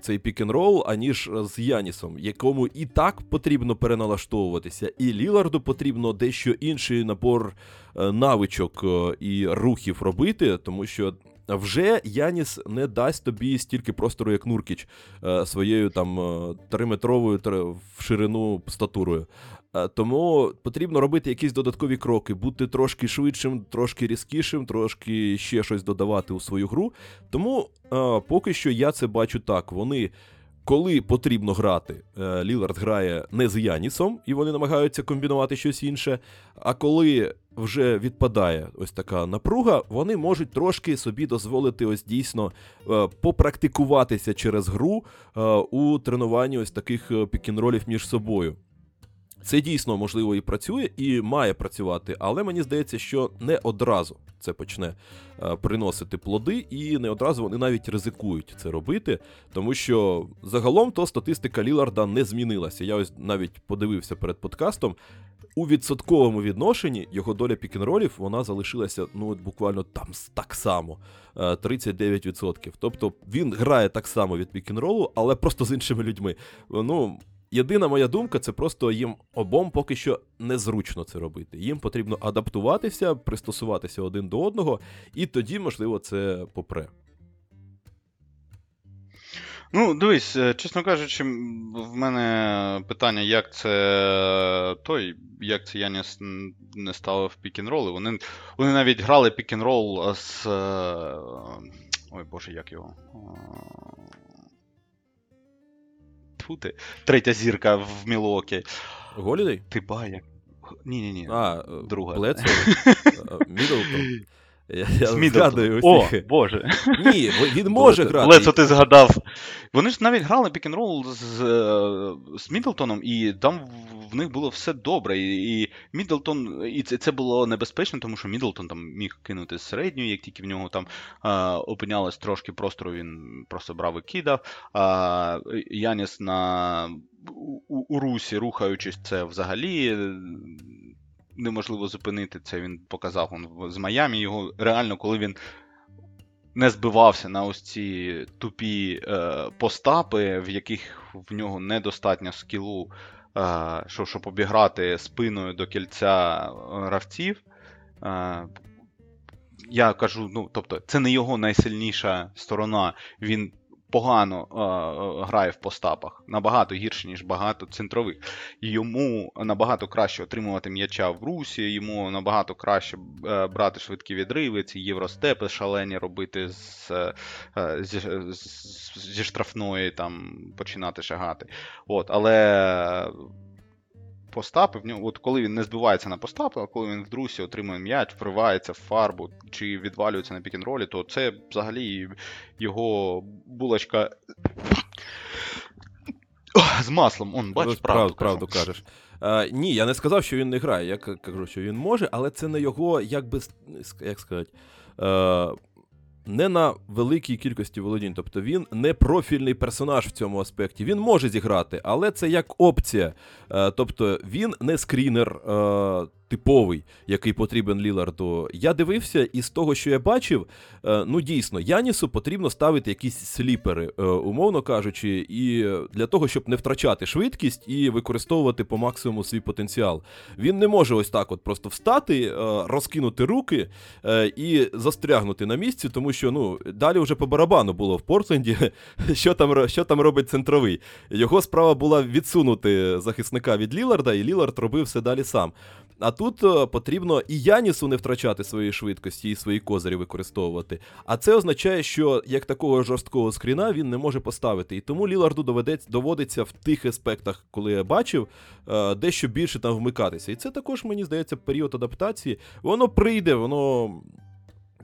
цей пік-н-рол, аніж з Янісом, якому і так потрібно переналаштовуватися, і Ліларду потрібно дещо інший набор. Е, навичок е, і рухів робити, тому що. Вже Яніс не дасть тобі стільки простору, як Нуркіч, е, своєю там триметровою в ширину статурою. Тому потрібно робити якісь додаткові кроки, бути трошки швидшим, трошки різкішим, трошки ще щось додавати у свою гру. Тому поки що я це бачу так. Вони коли потрібно грати, е, Лілард грає не з Янісом, і вони намагаються комбінувати щось інше. А коли вже відпадає ось така напруга, вони можуть трошки собі дозволити ось дійсно е, попрактикуватися через гру е, у тренуванні ось таких пікінролів між собою. Це дійсно можливо і працює, і має працювати, але мені здається, що не одразу це почне е, приносити плоди, і не одразу вони навіть ризикують це робити, тому що загалом то статистика Ліларда не змінилася. Я ось навіть подивився перед подкастом. У відсотковому відношенні його доля пікінролів вона залишилася ну от буквально там так само 39%. Е, тобто він грає так само від пікінролу, але просто з іншими людьми. Ну Єдина моя думка, це просто їм обом поки що незручно це робити. Їм потрібно адаптуватися, пристосуватися один до одного, і тоді, можливо, це попре. Ну, дивись, е, чесно кажучи, в мене питання, як це той, як це Яніс не ставив пік-н-роли. Вони вони навіть грали пік-н-рол з. Е, ой Боже, як його? Тьфу ти. Третя зірка в Мілокі. Голідей? Ти бая. Ні-ні ні. А, друга. Плецо. Мідлтон. Я, я згадую О, Боже. Ні, він може грати. Лецо ти згадав. Вони ж навіть грали пік-н-рол з е, з Мідлтоном, і там в них було все добре. І і Мідлтон, і це це було небезпечно, тому що Мідлтон там міг кинути середню, як тільки в нього там а, опинялось трошки простору, він просто брав і кидав. А Яніс на у, у Русі, рухаючись, це взагалі неможливо зупинити це. Він показав он, з Майамі. Його реально, коли він не збивався на ось ці тупі е, постапи, в яких в нього недостатньо скілу, е, щоб, щоб обіграти спиною до кільця е, гравців. Е, я кажу, ну, тобто, це не його найсильніша сторона. Він погано е, грає в постапах, набагато гірше, ніж багато центрових. Йому набагато краще отримувати м'яча в русі, йому набагато краще е, брати швидкі відриви, ці євростепи шалені робити з, е, зі, зі штрафної, там починати шагати. От, Але постапи, в нього, от коли він не збивається на постапи, а коли він в друсі отримує м'яч, вривається в фарбу чи відвалюється на пікінролі, то це взагалі його булочка. З маслом, он, бачиш, правду, правду кажеш. А, Ні, я не сказав, що він не грає. Я кажу, що він може, але це не його, як би як сказати, е, не на великій кількості володінь. Тобто він не профільний персонаж в цьому аспекті. Він може зіграти, але це як опція. Е, тобто він не скрінер е, типовий, який потрібен Ліларду. Я дивився, і з того, що я бачив, е, ну дійсно, Янісу потрібно ставити якісь сліпери, е, умовно кажучи, і для того, щоб не втрачати швидкість і використовувати по максимуму свій потенціал. Він не може ось так от просто встати, е, розкинути руки і застрягнути на місці, тому що ну, далі вже по барабану було в Портленді, що там що там робить центровий. Його справа була відсунути захисника від Ліларда, і Лілард робив все далі сам. А тут е, потрібно і Янісу не втрачати свої швидкості і свої козирі використовувати. А це означає, що як такого жорсткого скріна він не може поставити. І тому Ліларду доведеться доводиться в тих аспектах, коли я бачив, е, дещо більше там вмикатися. І це також, мені здається, період адаптації. Воно прийде, воно.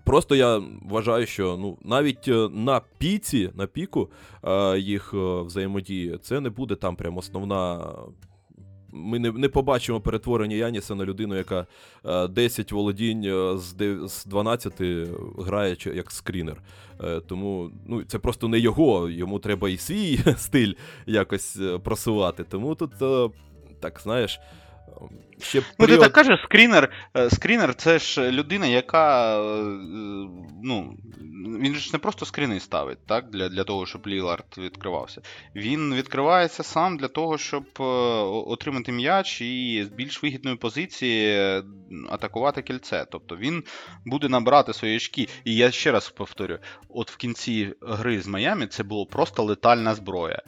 Просто я вважаю, що ну навіть е, на піці, на піку їх взаємодії, це не буде там прям основна ми не не побачимо перетворення Яніса на людину, яка 10 е, володінь е, з 12 грає як скрінер. Е, тому ну, це просто не його, йому треба і свій стиль якось просувати. Тому тут, так знаєш. Ще Ну, ти так кажеш, скрінер, скрінер це ж людина, яка. ну, Він ж не просто скріни ставить так, для для того, щоб Лілард відкривався. Він відкривається сам для того, щоб е, отримати м'яч і з більш вигідної позиції атакувати кільце. Тобто він буде набирати свої очки. І я ще раз повторю: от в кінці гри з Майами це було просто летальна зброя.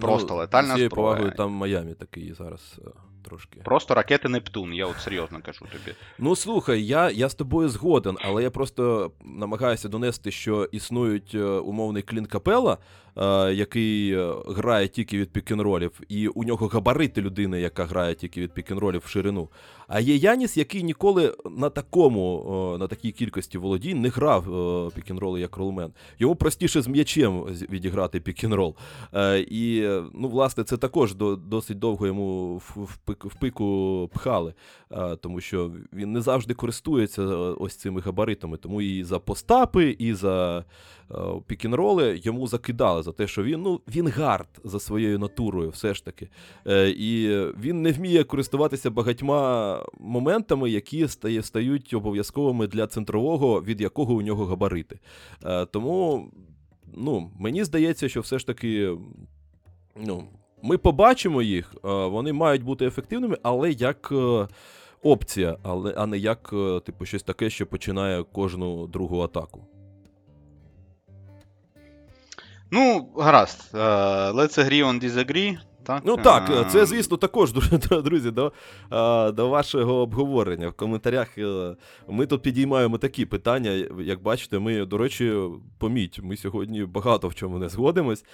Просто ну, летальна зброя. повагою там Майами такий зараз. Трошки. Просто ракети Нептун, я от серйозно кажу тобі. Ну слухай, я я з тобою згоден, але я просто намагаюся донести, що існують е, умовний клін капела, Е, який е, грає тільки від пікінролів, і у нього габарити людини, яка грає тільки від пікінролів в ширину. А є Яніс, який ніколи на такому, на такій кількості володінь не грав пікінроли як ролмен. Йому простіше з м'ячем відіграти пікінрол. Е, і, ну, власне, це також досить довго йому в пику пхали, тому що він не завжди користується ось цими габаритами. Тому і за постапи, і за пікінроли йому закидали за те, що він ну, він гард за своєю натурою, все ж таки. Е, І він не вміє користуватися багатьма моментами, які стають обов'язковими для центрового, від якого у нього габарити. Е, Тому ну, мені здається, що все ж таки. ну, Ми побачимо їх, е, вони мають бути ефективними, але як. Е, опція, але а не як, типу, щось таке, що починає кожну другу атаку. Ну, гаразд. Uh, let's agree on disagree. Так? Ну так, це, звісно, також, друзі, до до вашого обговорення. В коментарях е, ми тут підіймаємо такі питання. Як бачите, ми, до речі, поміть, ми сьогодні багато в чому не згодимось.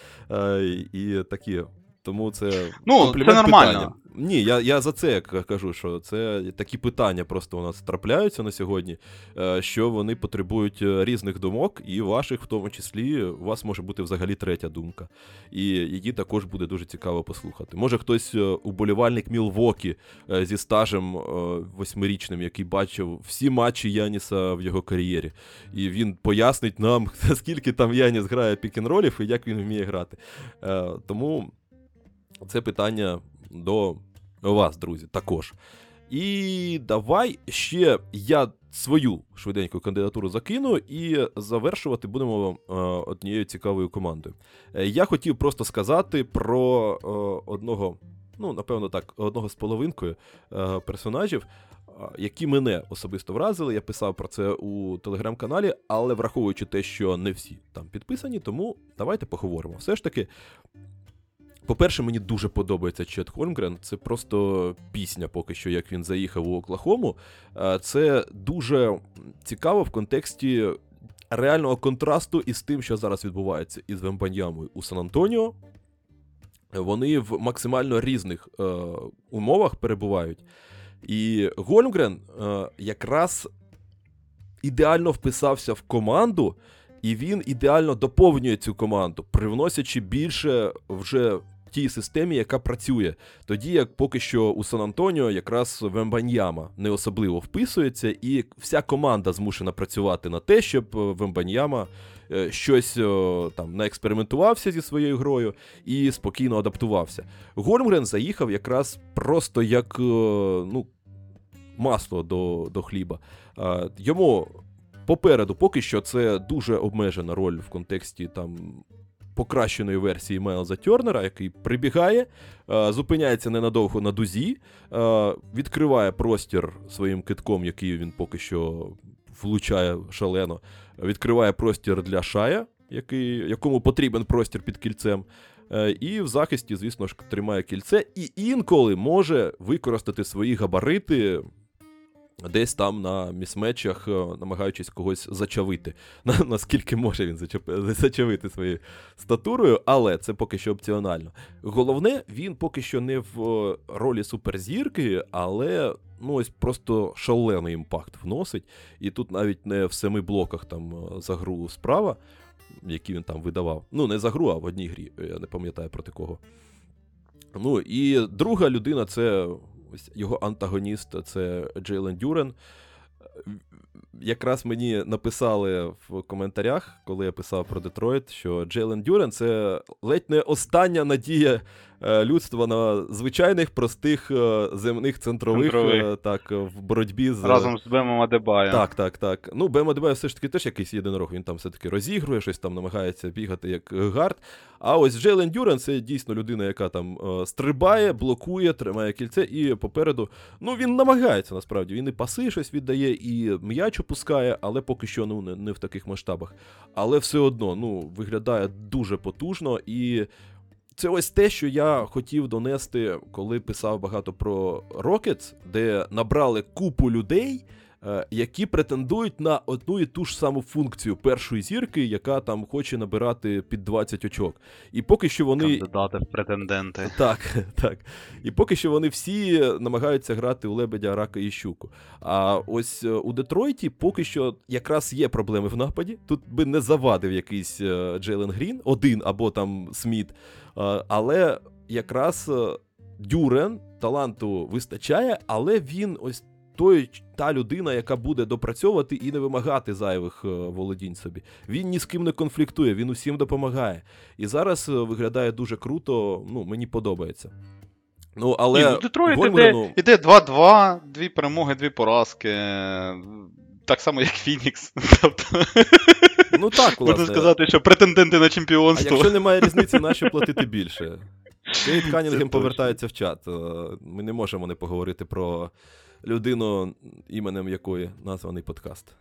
І такі тому це ну, це нормально. Питання. Ні, я я за це кажу, що це такі питання просто у нас трапляються на сьогодні, е, що вони потребують е, різних думок, і ваших, в тому числі, у вас може бути взагалі третя думка. І її також буде дуже цікаво послухати. Може, хтось е, уболівальник Мілвокі зі стажем восьмирічним, який бачив всі матчі Яніса в його кар'єрі. І він пояснить нам, скільки там Яніс грає пік-н-ролів і як він вміє грати. Тому. Це питання до вас, друзі, також. І давай ще я свою швиденьку кандидатуру закину і завершувати будемо е, однією цікавою командою. Е, я хотів просто сказати про е, одного ну, напевно, так, одного з половинкою персонажів, які мене особисто вразили. Я писав про це у телеграм-каналі, але враховуючи те, що не всі там підписані, тому давайте поговоримо. Все ж таки. По-перше, мені дуже подобається Чет Холмгрен. Це просто пісня, поки що, як він заїхав у Оклахому. Це дуже цікаво в контексті реального контрасту із тим, що зараз відбувається із Вембаньямою у Сан-Антоніо. Вони в максимально різних е, умовах перебувають. І Гольмгрен е, якраз ідеально вписався в команду, і він ідеально доповнює цю команду, привносячи більше вже тій системі, яка працює. Тоді як поки що у Сан-Антоніо якраз Вембаньяма не особливо вписується, і вся команда змушена працювати на те, щоб е, Вембаньяма е, щось там наекспериментувався зі своєю грою і спокійно адаптувався. Гормгрен заїхав якраз просто як е, ну, масло до, до хліба. Йому. Попереду, поки що, це дуже обмежена роль в контексті там покращеної версії Майлза Тернера, який прибігає, е, зупиняється ненадовго на дузі, е, відкриває простір своїм китком, який він поки що влучає шалено. Відкриває простір для шая, який, якому потрібен простір під кільцем. Е, і в захисті, звісно ж, тримає кільце, і інколи може використати свої габарити Десь там на місмечах, е, намагаючись когось зачавити. Наскільки може він зачавити своєю статурою, але це поки що опціонально. Головне, він поки що не в е, ролі суперзірки, але ну ось просто шалений impact вносить. І тут навіть не в семи блоках там е, за гру справа, які він там видавав. Ну, не за гру, а в одній грі. Я не пам'ятаю проти кого. Ну і друга людина це ось його антагоніст це Джейлен Дюрен. Якраз мені написали в коментарях, коли я писав про Детройт, що Джейлен Дюрен це ледь не остання надія людства на звичайних простих е, земних центрових, центрових. Е, так, в боротьбі з. Разом з Бемом Адебаєм. Так, так, так. Ну, Бем Адебає все ж таки теж якийсь єдинорог, він там все-таки розігрує, щось там намагається бігати як гард. А ось Джейлен Дюрен це дійсно людина, яка там стрибає, блокує, тримає кільце, і попереду. Ну, він намагається насправді. Він і паси щось віддає, і м'яч опускає, але поки що ну, не, не в таких масштабах. Але все одно ну, виглядає дуже потужно і це ось те, що я хотів донести, коли писав багато про Rockets, де набрали купу людей, які претендують на одну і ту ж саму функцію першої зірки, яка там хоче набирати під 20 очок. І поки що вони. Кандидати в претенденти. Так, так. І поки що вони всі намагаються грати у Лебедя, Рака і Щуку. А ось е, у Детройті поки що якраз є проблеми в нападі. Тут би не завадив якийсь е, Джейлен Грін, один або там Сміт. Але якраз е, Дюрен таланту вистачає, але він ось той та людина, яка буде допрацьовувати і не вимагати зайвих е, володінь собі. Він ні з ким не конфліктує, він усім допомагає. І зараз е, виглядає дуже круто. Ну, мені подобається. Ну, але Ні, ну, Детройт іде, іде 2-2, дві перемоги, дві поразки. Так само, як Фінікс. Тобто... Ну так, власне. Можна сказати, що претенденти на чемпіонство. А якщо немає різниці, нащо платити більше? Кейт Канінгем повертається в чат. Е, ми не можемо не поговорити про людину, іменем якої названий подкаст.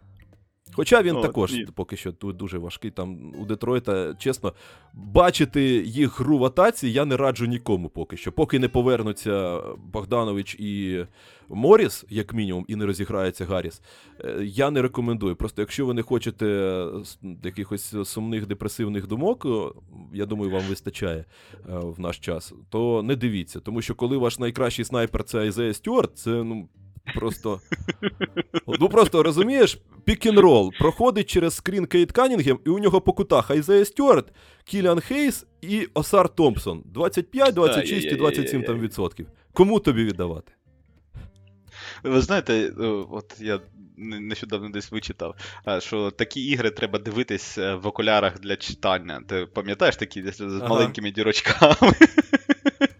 Хоча він О, також ні. поки що тут дуже важкий. Там у Детройта, чесно, бачити їх гру в атаці я не раджу нікому поки що. Поки не повернуться Богданович і Моріс, як мінімум, і не розіграється Гарріс, е, я не рекомендую. Просто якщо ви не хочете якихось сумних депресивних думок, я думаю, вам вистачає е, в наш час, то не дивіться. Тому що коли ваш найкращий снайпер це Айзея Стюарт, це ну. Просто. Ну просто розумієш, pick-n-roll проходить через screen Кейт Канінгем, і у нього по кутах Айзея Стюарт, Кіліан Хейс і Осар Томпсон. 25, 26 і 27 там відсотків. Кому тобі віддавати? Ви знаєте, от я нещодавно десь вичитав, що такі ігри треба дивитись е, в окулярах для читання. Ти пам'ятаєш такі з ага. маленькими дірочками?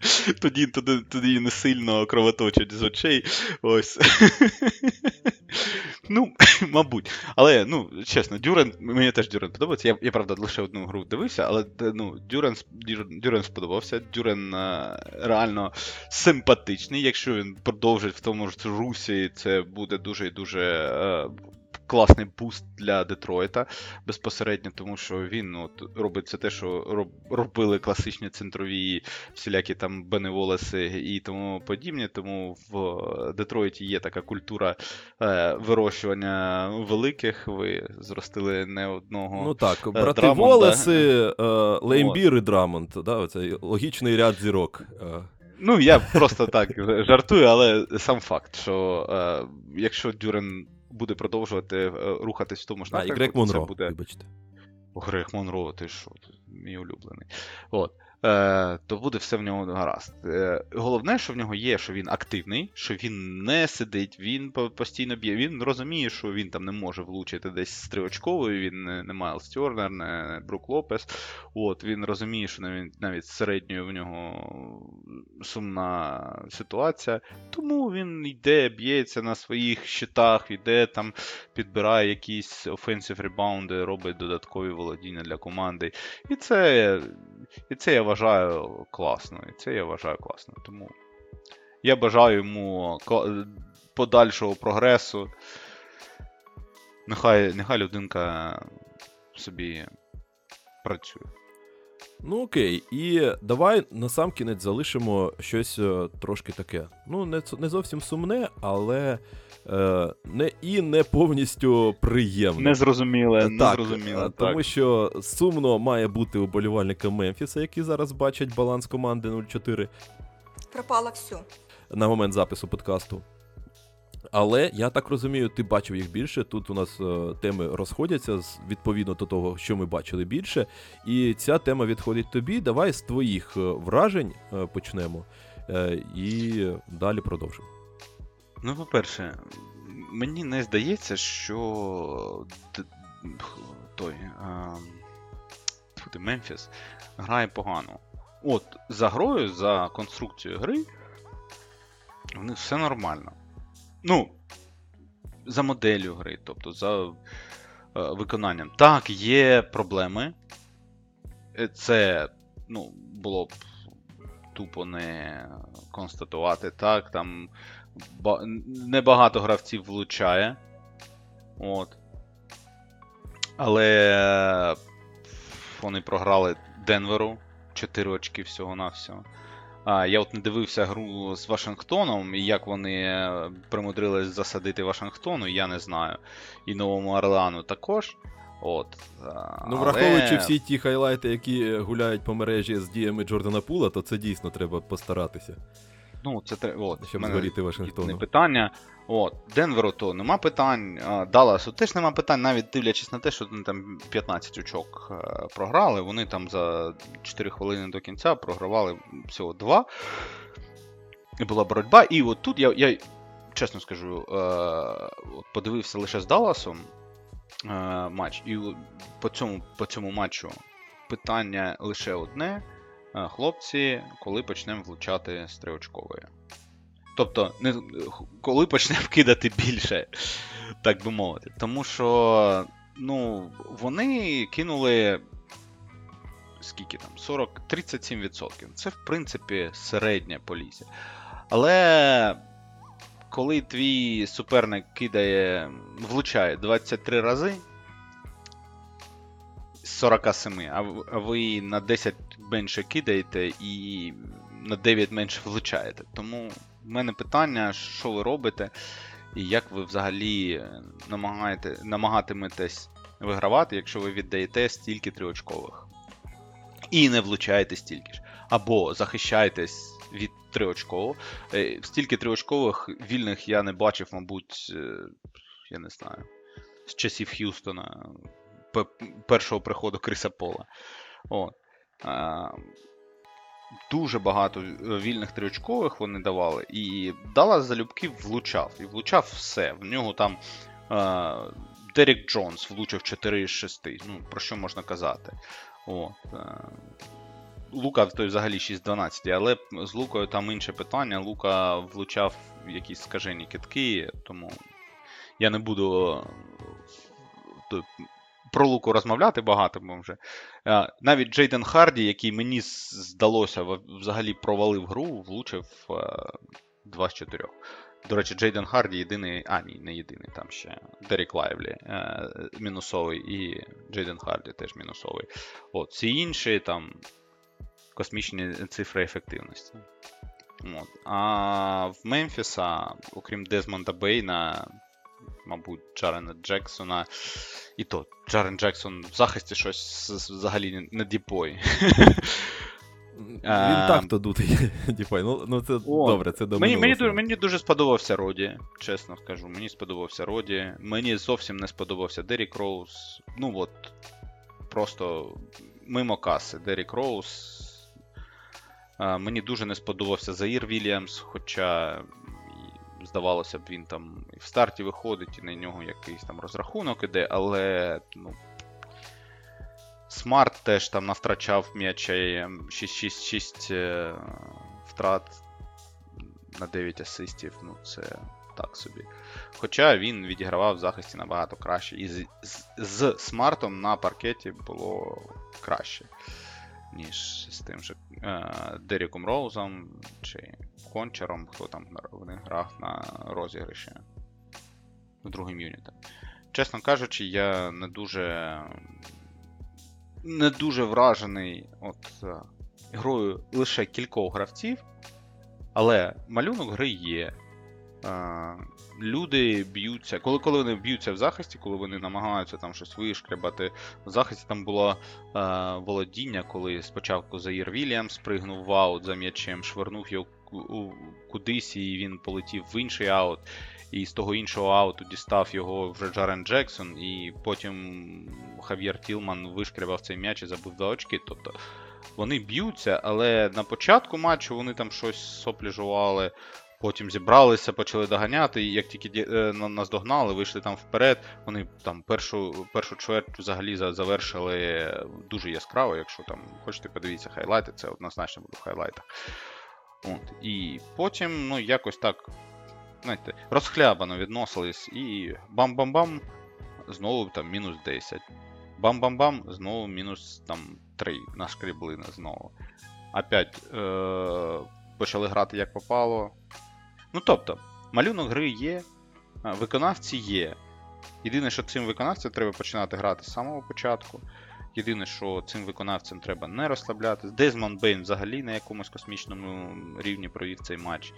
Тоді тоді, тоді не сильно кровоточать з очей. Ось. Ну, мабуть. Але, ну, чесно, Дюрен, мені теж Дюрен подобається. Я, я правда, лише одну гру дивився, але ну, Дюрен Дюрен сподобався. Дюрен а, реально симпатичний. Якщо він продовжить в тому ж русі, це буде дуже і дуже. Класний буст для Детройта безпосередньо, тому що він ну, от, робить це те, що робили класичні центрові всілякі там Бени Волеси і тому подібне. Тому в Детройті є така культура е, вирощування великих. Ви зростили не одного. Ну так, е, брати Драмонда. Волеси, е, Леймбір і Драмонд. Да, оцей логічний ряд зірок. Е. Ну, я просто так жартую, але сам факт, що е, якщо Дюрен буде продовжувати е, рухатись в тому ж А, і напрямку, Грег Монро, буде. вибачте. Грег Монро, ти що, мій улюблений. От. Е, то буде все в нього гаразд. Е, головне, що в нього є, що він активний, що він не сидить, він постійно б'є. Він розуміє, що він там не може влучити десь з триочковою, він не, Майлз Тернер, не Брук Лопес. От, він розуміє, що навіть, навіть середньою в нього сумна ситуація. Тому він йде, б'ється на своїх щитах, йде там, підбирає якісь offensive ребаунди, робить додаткові володіння для команди. І це, і це я вважаю класно. І це я вважаю класно. Тому я бажаю йому подальшого прогресу. Нехай, нехай людинка собі працює. Ну окей, і давай насамкінець залишимо щось е, трошки таке. Ну, не, не зовсім сумне, але е, не і не повністю приємне. Незрозуміле, Так, незрозуміле. е, тому що сумно має бути уболівальникам Мемфіса, які зараз бачать баланс команди 0-4 Пропало все. на момент запису подкасту. Але я так розумію, ти бачив їх більше. Тут у нас е, теми розходяться відповідно до того, що ми бачили більше. І ця тема відходить тобі. Давай з твоїх е, вражень е, почнемо е, і далі продовжимо. Ну, по-перше, мені не здається, що той а, Мемфіс грає погано. От, за грою, за конструкцією гри, в них все нормально. Ну, за моделлю гри, тобто за е, виконанням. Так, є проблеми. Е, Це, ну, було б тупо не констатувати. Так, там ба- небагато гравців влучає. От. Але вони програли Денверу 4 очки всього-навсього. А, я от не дивився гру з Вашингтоном, і як вони е, примудрились засадити Вашингтону, я не знаю. І Новому Орлеану також. От, Ну, але- враховуючи всі ті хайлайти, які гуляють по мережі з діями Джордана Пула, то це дійсно треба постаратися, Ну, це треба. От, щоб мене згоріти Вашингтону. питання. От, Денверу то нема питань. Далласу теж нема питань, навіть дивлячись на те, що вони там 15 очок е, програли. Вони там за 4 хвилини до кінця програвали всього 2. І була боротьба. І от тут я, я чесно скажу, е, от подивився лише з Далласом е, матч, і по цьому, по цьому матчу питання лише одне. Е, Хлопці, коли почнемо влучати з. Тобто, не, коли почнемо кидати більше, так би мовити. Тому що ну, вони кинули скільки там? 40, 37%. Це, в принципі, середня по лізі. Але коли твій суперник кидає, влучає 23 рази 47, а ви на 10 менше кидаєте і на 9 менше влучаєте. Тому в мене питання, що ви робите, і як ви взагалі намагаєте, намагатиметесь вигравати, якщо ви віддаєте стільки триочкових. І не влучаєте стільки ж. Або захищаєтесь від триочкового. Е, Стільки триочкових вільних я не бачив, мабуть, е, я не знаю, з часів Х'юстона, першого приходу Криса Пола. От. А, дуже багато е, вільних триочкових вони давали. І Даллас залюбки влучав. І влучав все. В нього там а, Дерек Джонс влучив 4 з 6. Ну, про що можна казати? От, Лука той взагалі 6-12, але з Лукою там інше питання. Лука влучав в якісь скажені китки, тому я не буду тут про луку розмовляти багато, бо вже. Навіть Джейден Харді, який мені здалося, взагалі провалив гру, влучив 2 з 4. До речі, Джейден Харді єдиний. А, ні, не єдиний, там ще Дерік Лайвлі е, мінусовий і Джейден Харді теж мінусовий. От, Всі інші там космічні цифри ефективності. От. А в Мемфіса, окрім Дезмонда Бейна, мабуть, Джарена Джексона. І то, Джарен Джексон в захисті щось взагалі не DPOY. Він так то дутий DPOY. Ну ну це О, добре, це до мені, мені, дуже, мені дуже сподобався Роді, чесно скажу. Мені сподобався Роді. Мені зовсім не сподобався Дерік Роуз. Ну от, просто мимо каси. Дерік Роуз. Мені дуже не сподобався Заїр Вільямс, хоча. Здавалося б, він там і в старті виходить, і на нього якийсь там розрахунок іде, але ну, Смарт теж там навтрачав м'яча 6-6-6 е, втрат на 9 асистів. Ну, це так собі. Хоча він відігравав в захисті набагато краще. І з, з, з смартом на паркеті було краще, ніж з тим же е, Деріком Роузом чи Кончером, хто там вони грав на розіграші з другим юнітом. Чесно кажучи, я не дуже не дуже вражений от е, грою лише кількох гравців, але малюнок гри є. Е, люди б'ються, коли коли вони б'ються в захисті, коли вони намагаються там щось вишкрябати. В захисті там було е, володіння, коли спочатку Заїр Вільямс спригнув в аут за м'ячем, швирнув його кудись, і він полетів в інший аут і з того іншого ауту дістав його вже Джарен Джексон, і потім Хав'єр Тілман вишкрібав цей м'яч і забив два очки. Тобто вони б'ються, але на початку матчу вони там щось соплі жували, потім зібралися, почали доганяти, і як тільки е, нас догнали, вийшли там вперед. Вони там першу першу чверть взагалі завершили дуже яскраво. Якщо там хочете подивіться хайлайти, це однозначно буде в хайлайтах. От. І потім, ну, якось так знаєте, розхлябано відносились і бам-бам-бам, знову там мінус 10. Бам-бам-бам, знову мінус там 3 нашкріблина знову. Опять е- почали грати як попало. Ну тобто, малюнок гри є, виконавці є. Єдине, що цим виконавцям треба починати грати з самого початку. Єдине, що цим виконавцям треба не розслаблятися. Дезмон Бейн взагалі на якомусь космічному рівні провів цей матч.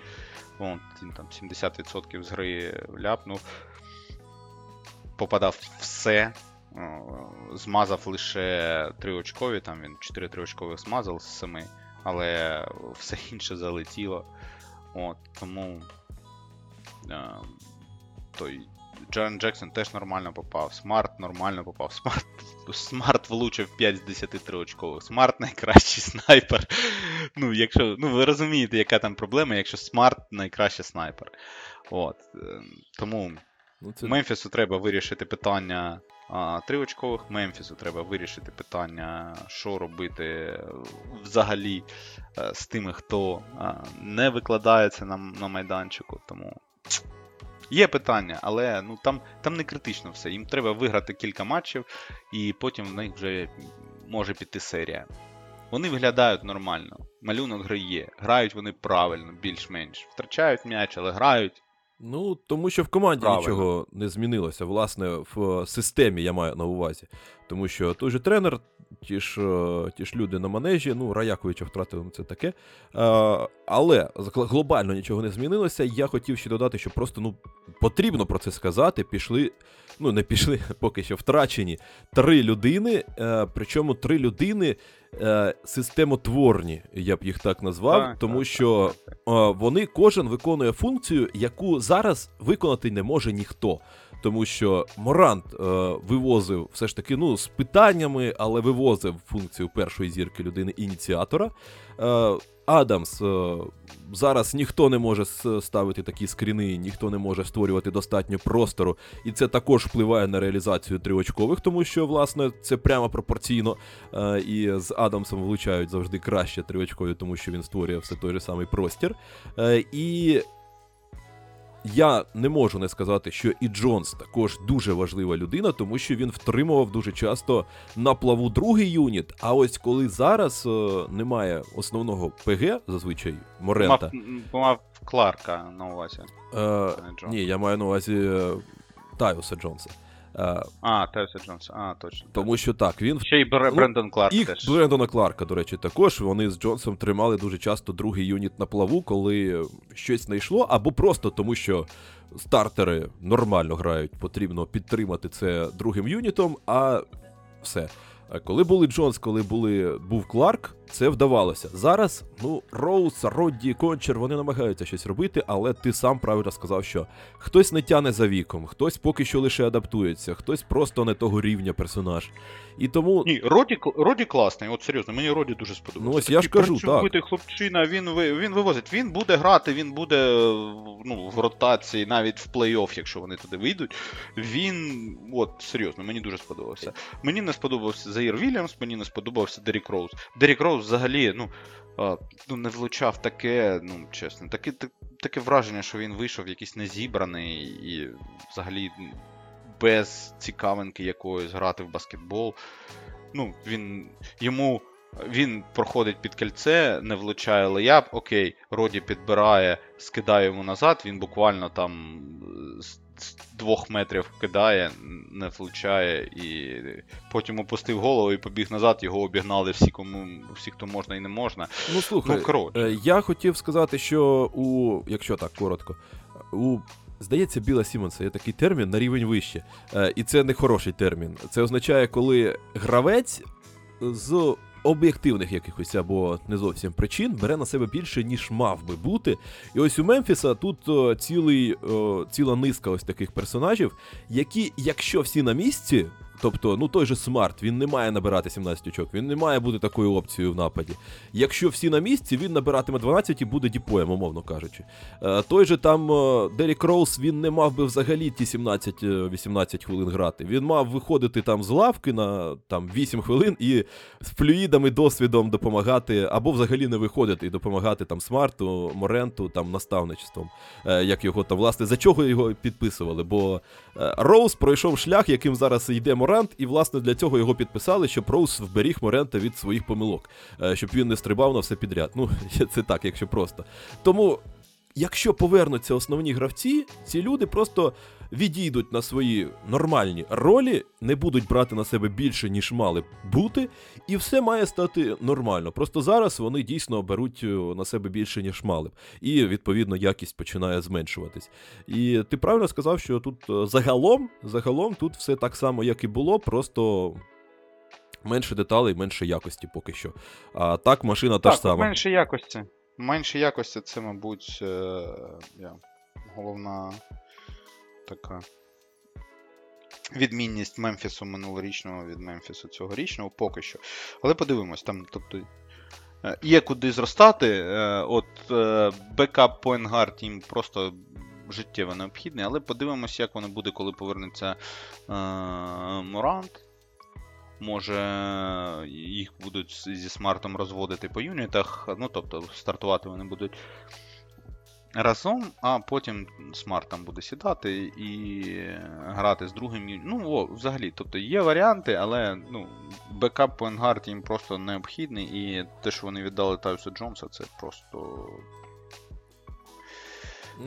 Вон, він там 70% з гри ляпнув. Попадав все. Змазав лише 3 очкові, там він 4 3 очкових змазав з 7, але все інше залетіло. От, Тому той Джарен Джексон теж нормально попав. Смарт нормально попав. Смарт Смарт влучив 5 з 10 триочкових. Смарт найкращий снайпер. Ну, якщо, ну, ви розумієте, яка там проблема, якщо Смарт найкращий снайпер. От. Ем, тому ну, це... Мемфісу треба вирішити питання а, триочкових. Мемфісу треба вирішити питання, що робити взагалі е, з тими, хто а, не викладається на, на майданчику. Тому. Є питання, але ну там там не критично все. Їм треба виграти кілька матчів, і потім в них вже може піти серія. Вони виглядають нормально. Малюнок гри є. Грають вони правильно, більш-менш. Втрачають м'яч, але грають. Ну, тому що в команді Правильно. нічого не змінилося. Власне, в системі я маю на увазі. Тому що той же тренер ті ж е, ті ж люди на манежі, ну, Раяковича втратили це таке. А, Але глобально нічого не змінилося. Я хотів ще додати, що просто ну, потрібно про це сказати. Пішли, ну не пішли, поки що втрачені три людини. А, е, причому три людини е, системотворні, я б їх так назвав, так, тому так, що так, вони кожен виконує функцію, яку зараз виконати не може ніхто тому що Морант е, вивозив все ж таки ну, з питаннями, але вивозив функцію першої зірки людини ініціатора. Е, Адамс е, зараз ніхто не може ставити такі скріни, ніхто не може створювати достатньо простору, і це також впливає на реалізацію триочкових, тому що власне це прямо пропорційно. Е, і з Адамсом влучають завжди краще триочкові, тому що він створює все той же самий простір. Е, і я не можу не сказати, що і Джонс також дуже важлива людина, тому що він втримував дуже часто на плаву другий юніт. А ось коли зараз е, немає основного ПГ, зазвичай Морента. Мав, мав Кларка на увазі. Е, ні, я маю на увазі е, Тайоса Джонса. А, Тайоса Джонса, а, точно. Тому що так, він ще й Бр... ну, Брендон Кларк. І теж. Брендона Кларка, до речі, також вони з Джонсом тримали дуже часто другий юніт на плаву, коли щось не йшло, або просто тому, що стартери нормально грають, потрібно підтримати це другим юнітом, а все. Коли були Джонс, коли були, був Кларк, це вдавалося. Зараз, ну, Роуз, Родді, Кончер, вони намагаються щось робити, але ти сам правильно сказав, що хтось не тяне за віком, хтось поки що лише адаптується, хтось просто не того рівня персонаж. І тому. Ні, Роді Роді класний, от серйозно, мені Роді дуже сподобався. Ну, ось я ж кажу, так. хлопчина, він він вивозить, він буде грати, він буде ну, в ротації, навіть в плей-офф, якщо вони туди вийдуть. Він, от, серйозно, мені дуже сподобався. Мені не сподобався Заїр Вільямс, мені не сподобався Дерік Роуз. Дерік Роуз взагалі, ну. Ну, не влучав таке, ну, чесно, таке таке враження, що він вийшов якийсь незібраний і взагалі без цікавинки якоїсь грати в баскетбол. Ну, він йому він проходить під кільце, не влучає layup, окей, Роді підбирає, скидає йому назад, він буквально там з двох метрів кидає, не влучає, і потім опустив голову і побіг назад, його обігнали всі, кому всі, хто можна і не можна. Ну слухай, ну, я хотів сказати, що у, якщо так коротко, у Здається, Біла Сімонса є такий термін на рівень вище. Е, і це не хороший термін. Це означає, коли гравець з об'єктивних якихось або не зовсім причин бере на себе більше, ніж мав би бути. І ось у Мемфіса тут цілий, ціла низка ось таких персонажів, які, якщо всі на місці, Тобто, ну той же смарт, він не має набирати 17 очок, він не має бути такою опцією в нападі. Якщо всі на місці, він набиратиме 12 і буде DPOY єм, умовно кажучи. Е, той же там е, Дерік Роуз, він не мав би взагалі ті 17-18 е, хвилин грати. Він мав виходити там з лавки на там 8 хвилин і з флюїдами, досвідом допомагати, або взагалі не виходити і допомагати там смарту, Моренту, там наставничеством. Як його там, власне, за чого його підписували? Бо Роуз пройшов шлях, яким зараз йде. Морент, і власне для цього його підписали, щоб Роуз вберіг Морента від своїх помилок, е, щоб він не стрибав на все підряд. Ну, це так, якщо просто. Тому, якщо повернуться основні гравці, ці люди просто відійдуть на свої нормальні ролі, не будуть брати на себе більше, ніж мали бути, і все має стати нормально. Просто зараз вони дійсно беруть е, на себе більше, ніж мали б. І, відповідно, якість починає зменшуватись. І ти правильно сказав, що тут е, загалом, загалом тут все так само, як і було, просто. Менше деталей, менше якості поки що. А так, машина та так, ж сама. Менше якості. Менше якості це, мабуть, е, головна така відмінність Мемфісу минулорічного від Мемфісу цьогорічного поки що. Але подивимось, там, тобто. Е, є куди зростати. Е, от бекап Поенгард їм просто життєво необхідний, але подивимось, як воно буде, коли повернеться Морант. Може, їх будуть зі смартом розводити по юнітах. Ну, тобто, стартувати вони будуть разом, а потім смарт там буде сідати і грати з другим. Ну, о, взагалі, тобто є варіанти, але ну, бекап по Енгард їм просто необхідний, і те, що вони віддали Тайуса Джонса, це просто.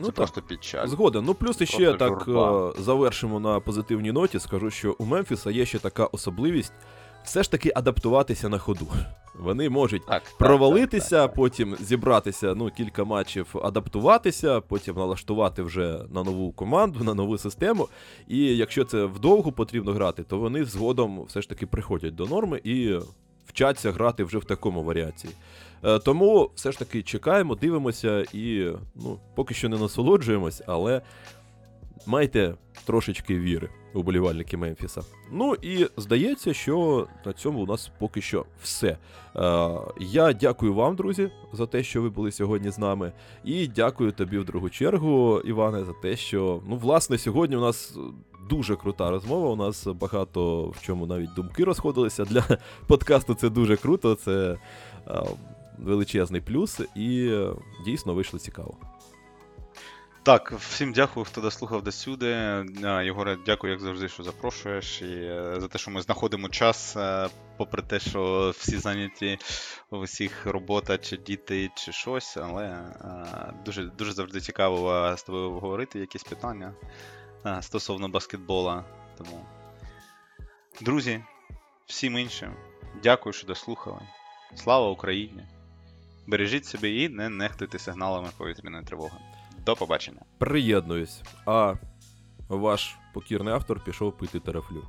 Ну, Це так. просто підчас. Згода. Ну, плюс іще так журба. Е, завершимо на позитивній ноті. Скажу, що у Мемфіса є ще така особливість все ж таки адаптуватися на ходу. Вони можуть так, провалитися, так, так, потім зібратися ну, кілька матчів, адаптуватися, потім налаштувати вже на нову команду, на нову систему. І якщо це вдовго потрібно грати, то вони згодом все ж таки приходять до норми і вчаться грати вже в такому варіації. Е, тому все ж таки чекаємо, дивимося і ну, поки що не насолоджуємось, але майте трошечки віри уболівальники Мемфіса. Ну і здається, що на цьому у нас поки що все. Е, Я дякую вам, друзі, за те, що ви були сьогодні з нами. І дякую тобі в другу чергу, Іване, за те, що ну, власне, сьогодні у нас. Дуже крута розмова. У нас багато в чому навіть думки розходилися. Для подкасту це дуже круто, це е, величезний плюс, і е, дійсно вийшло цікаво. Так, всім дякую, хто дослухав до сюди. Єгоре, дякую, як завжди, що запрошуєш, і е, за те, що ми знаходимо час, е, попри те, що всі зайняті у всіх робота, чи діти, чи щось, але дуже, дуже завжди цікаво з тобою говорити якісь питання стосовно баскетбола. Тому, друзі, всім іншим, дякую, що дослухали. Слава Україні! Бережіть себе і не нехтуйте сигналами повітряної тривоги. До побачення. Приєднуюсь. А ваш покірний автор пішов пити терафлю.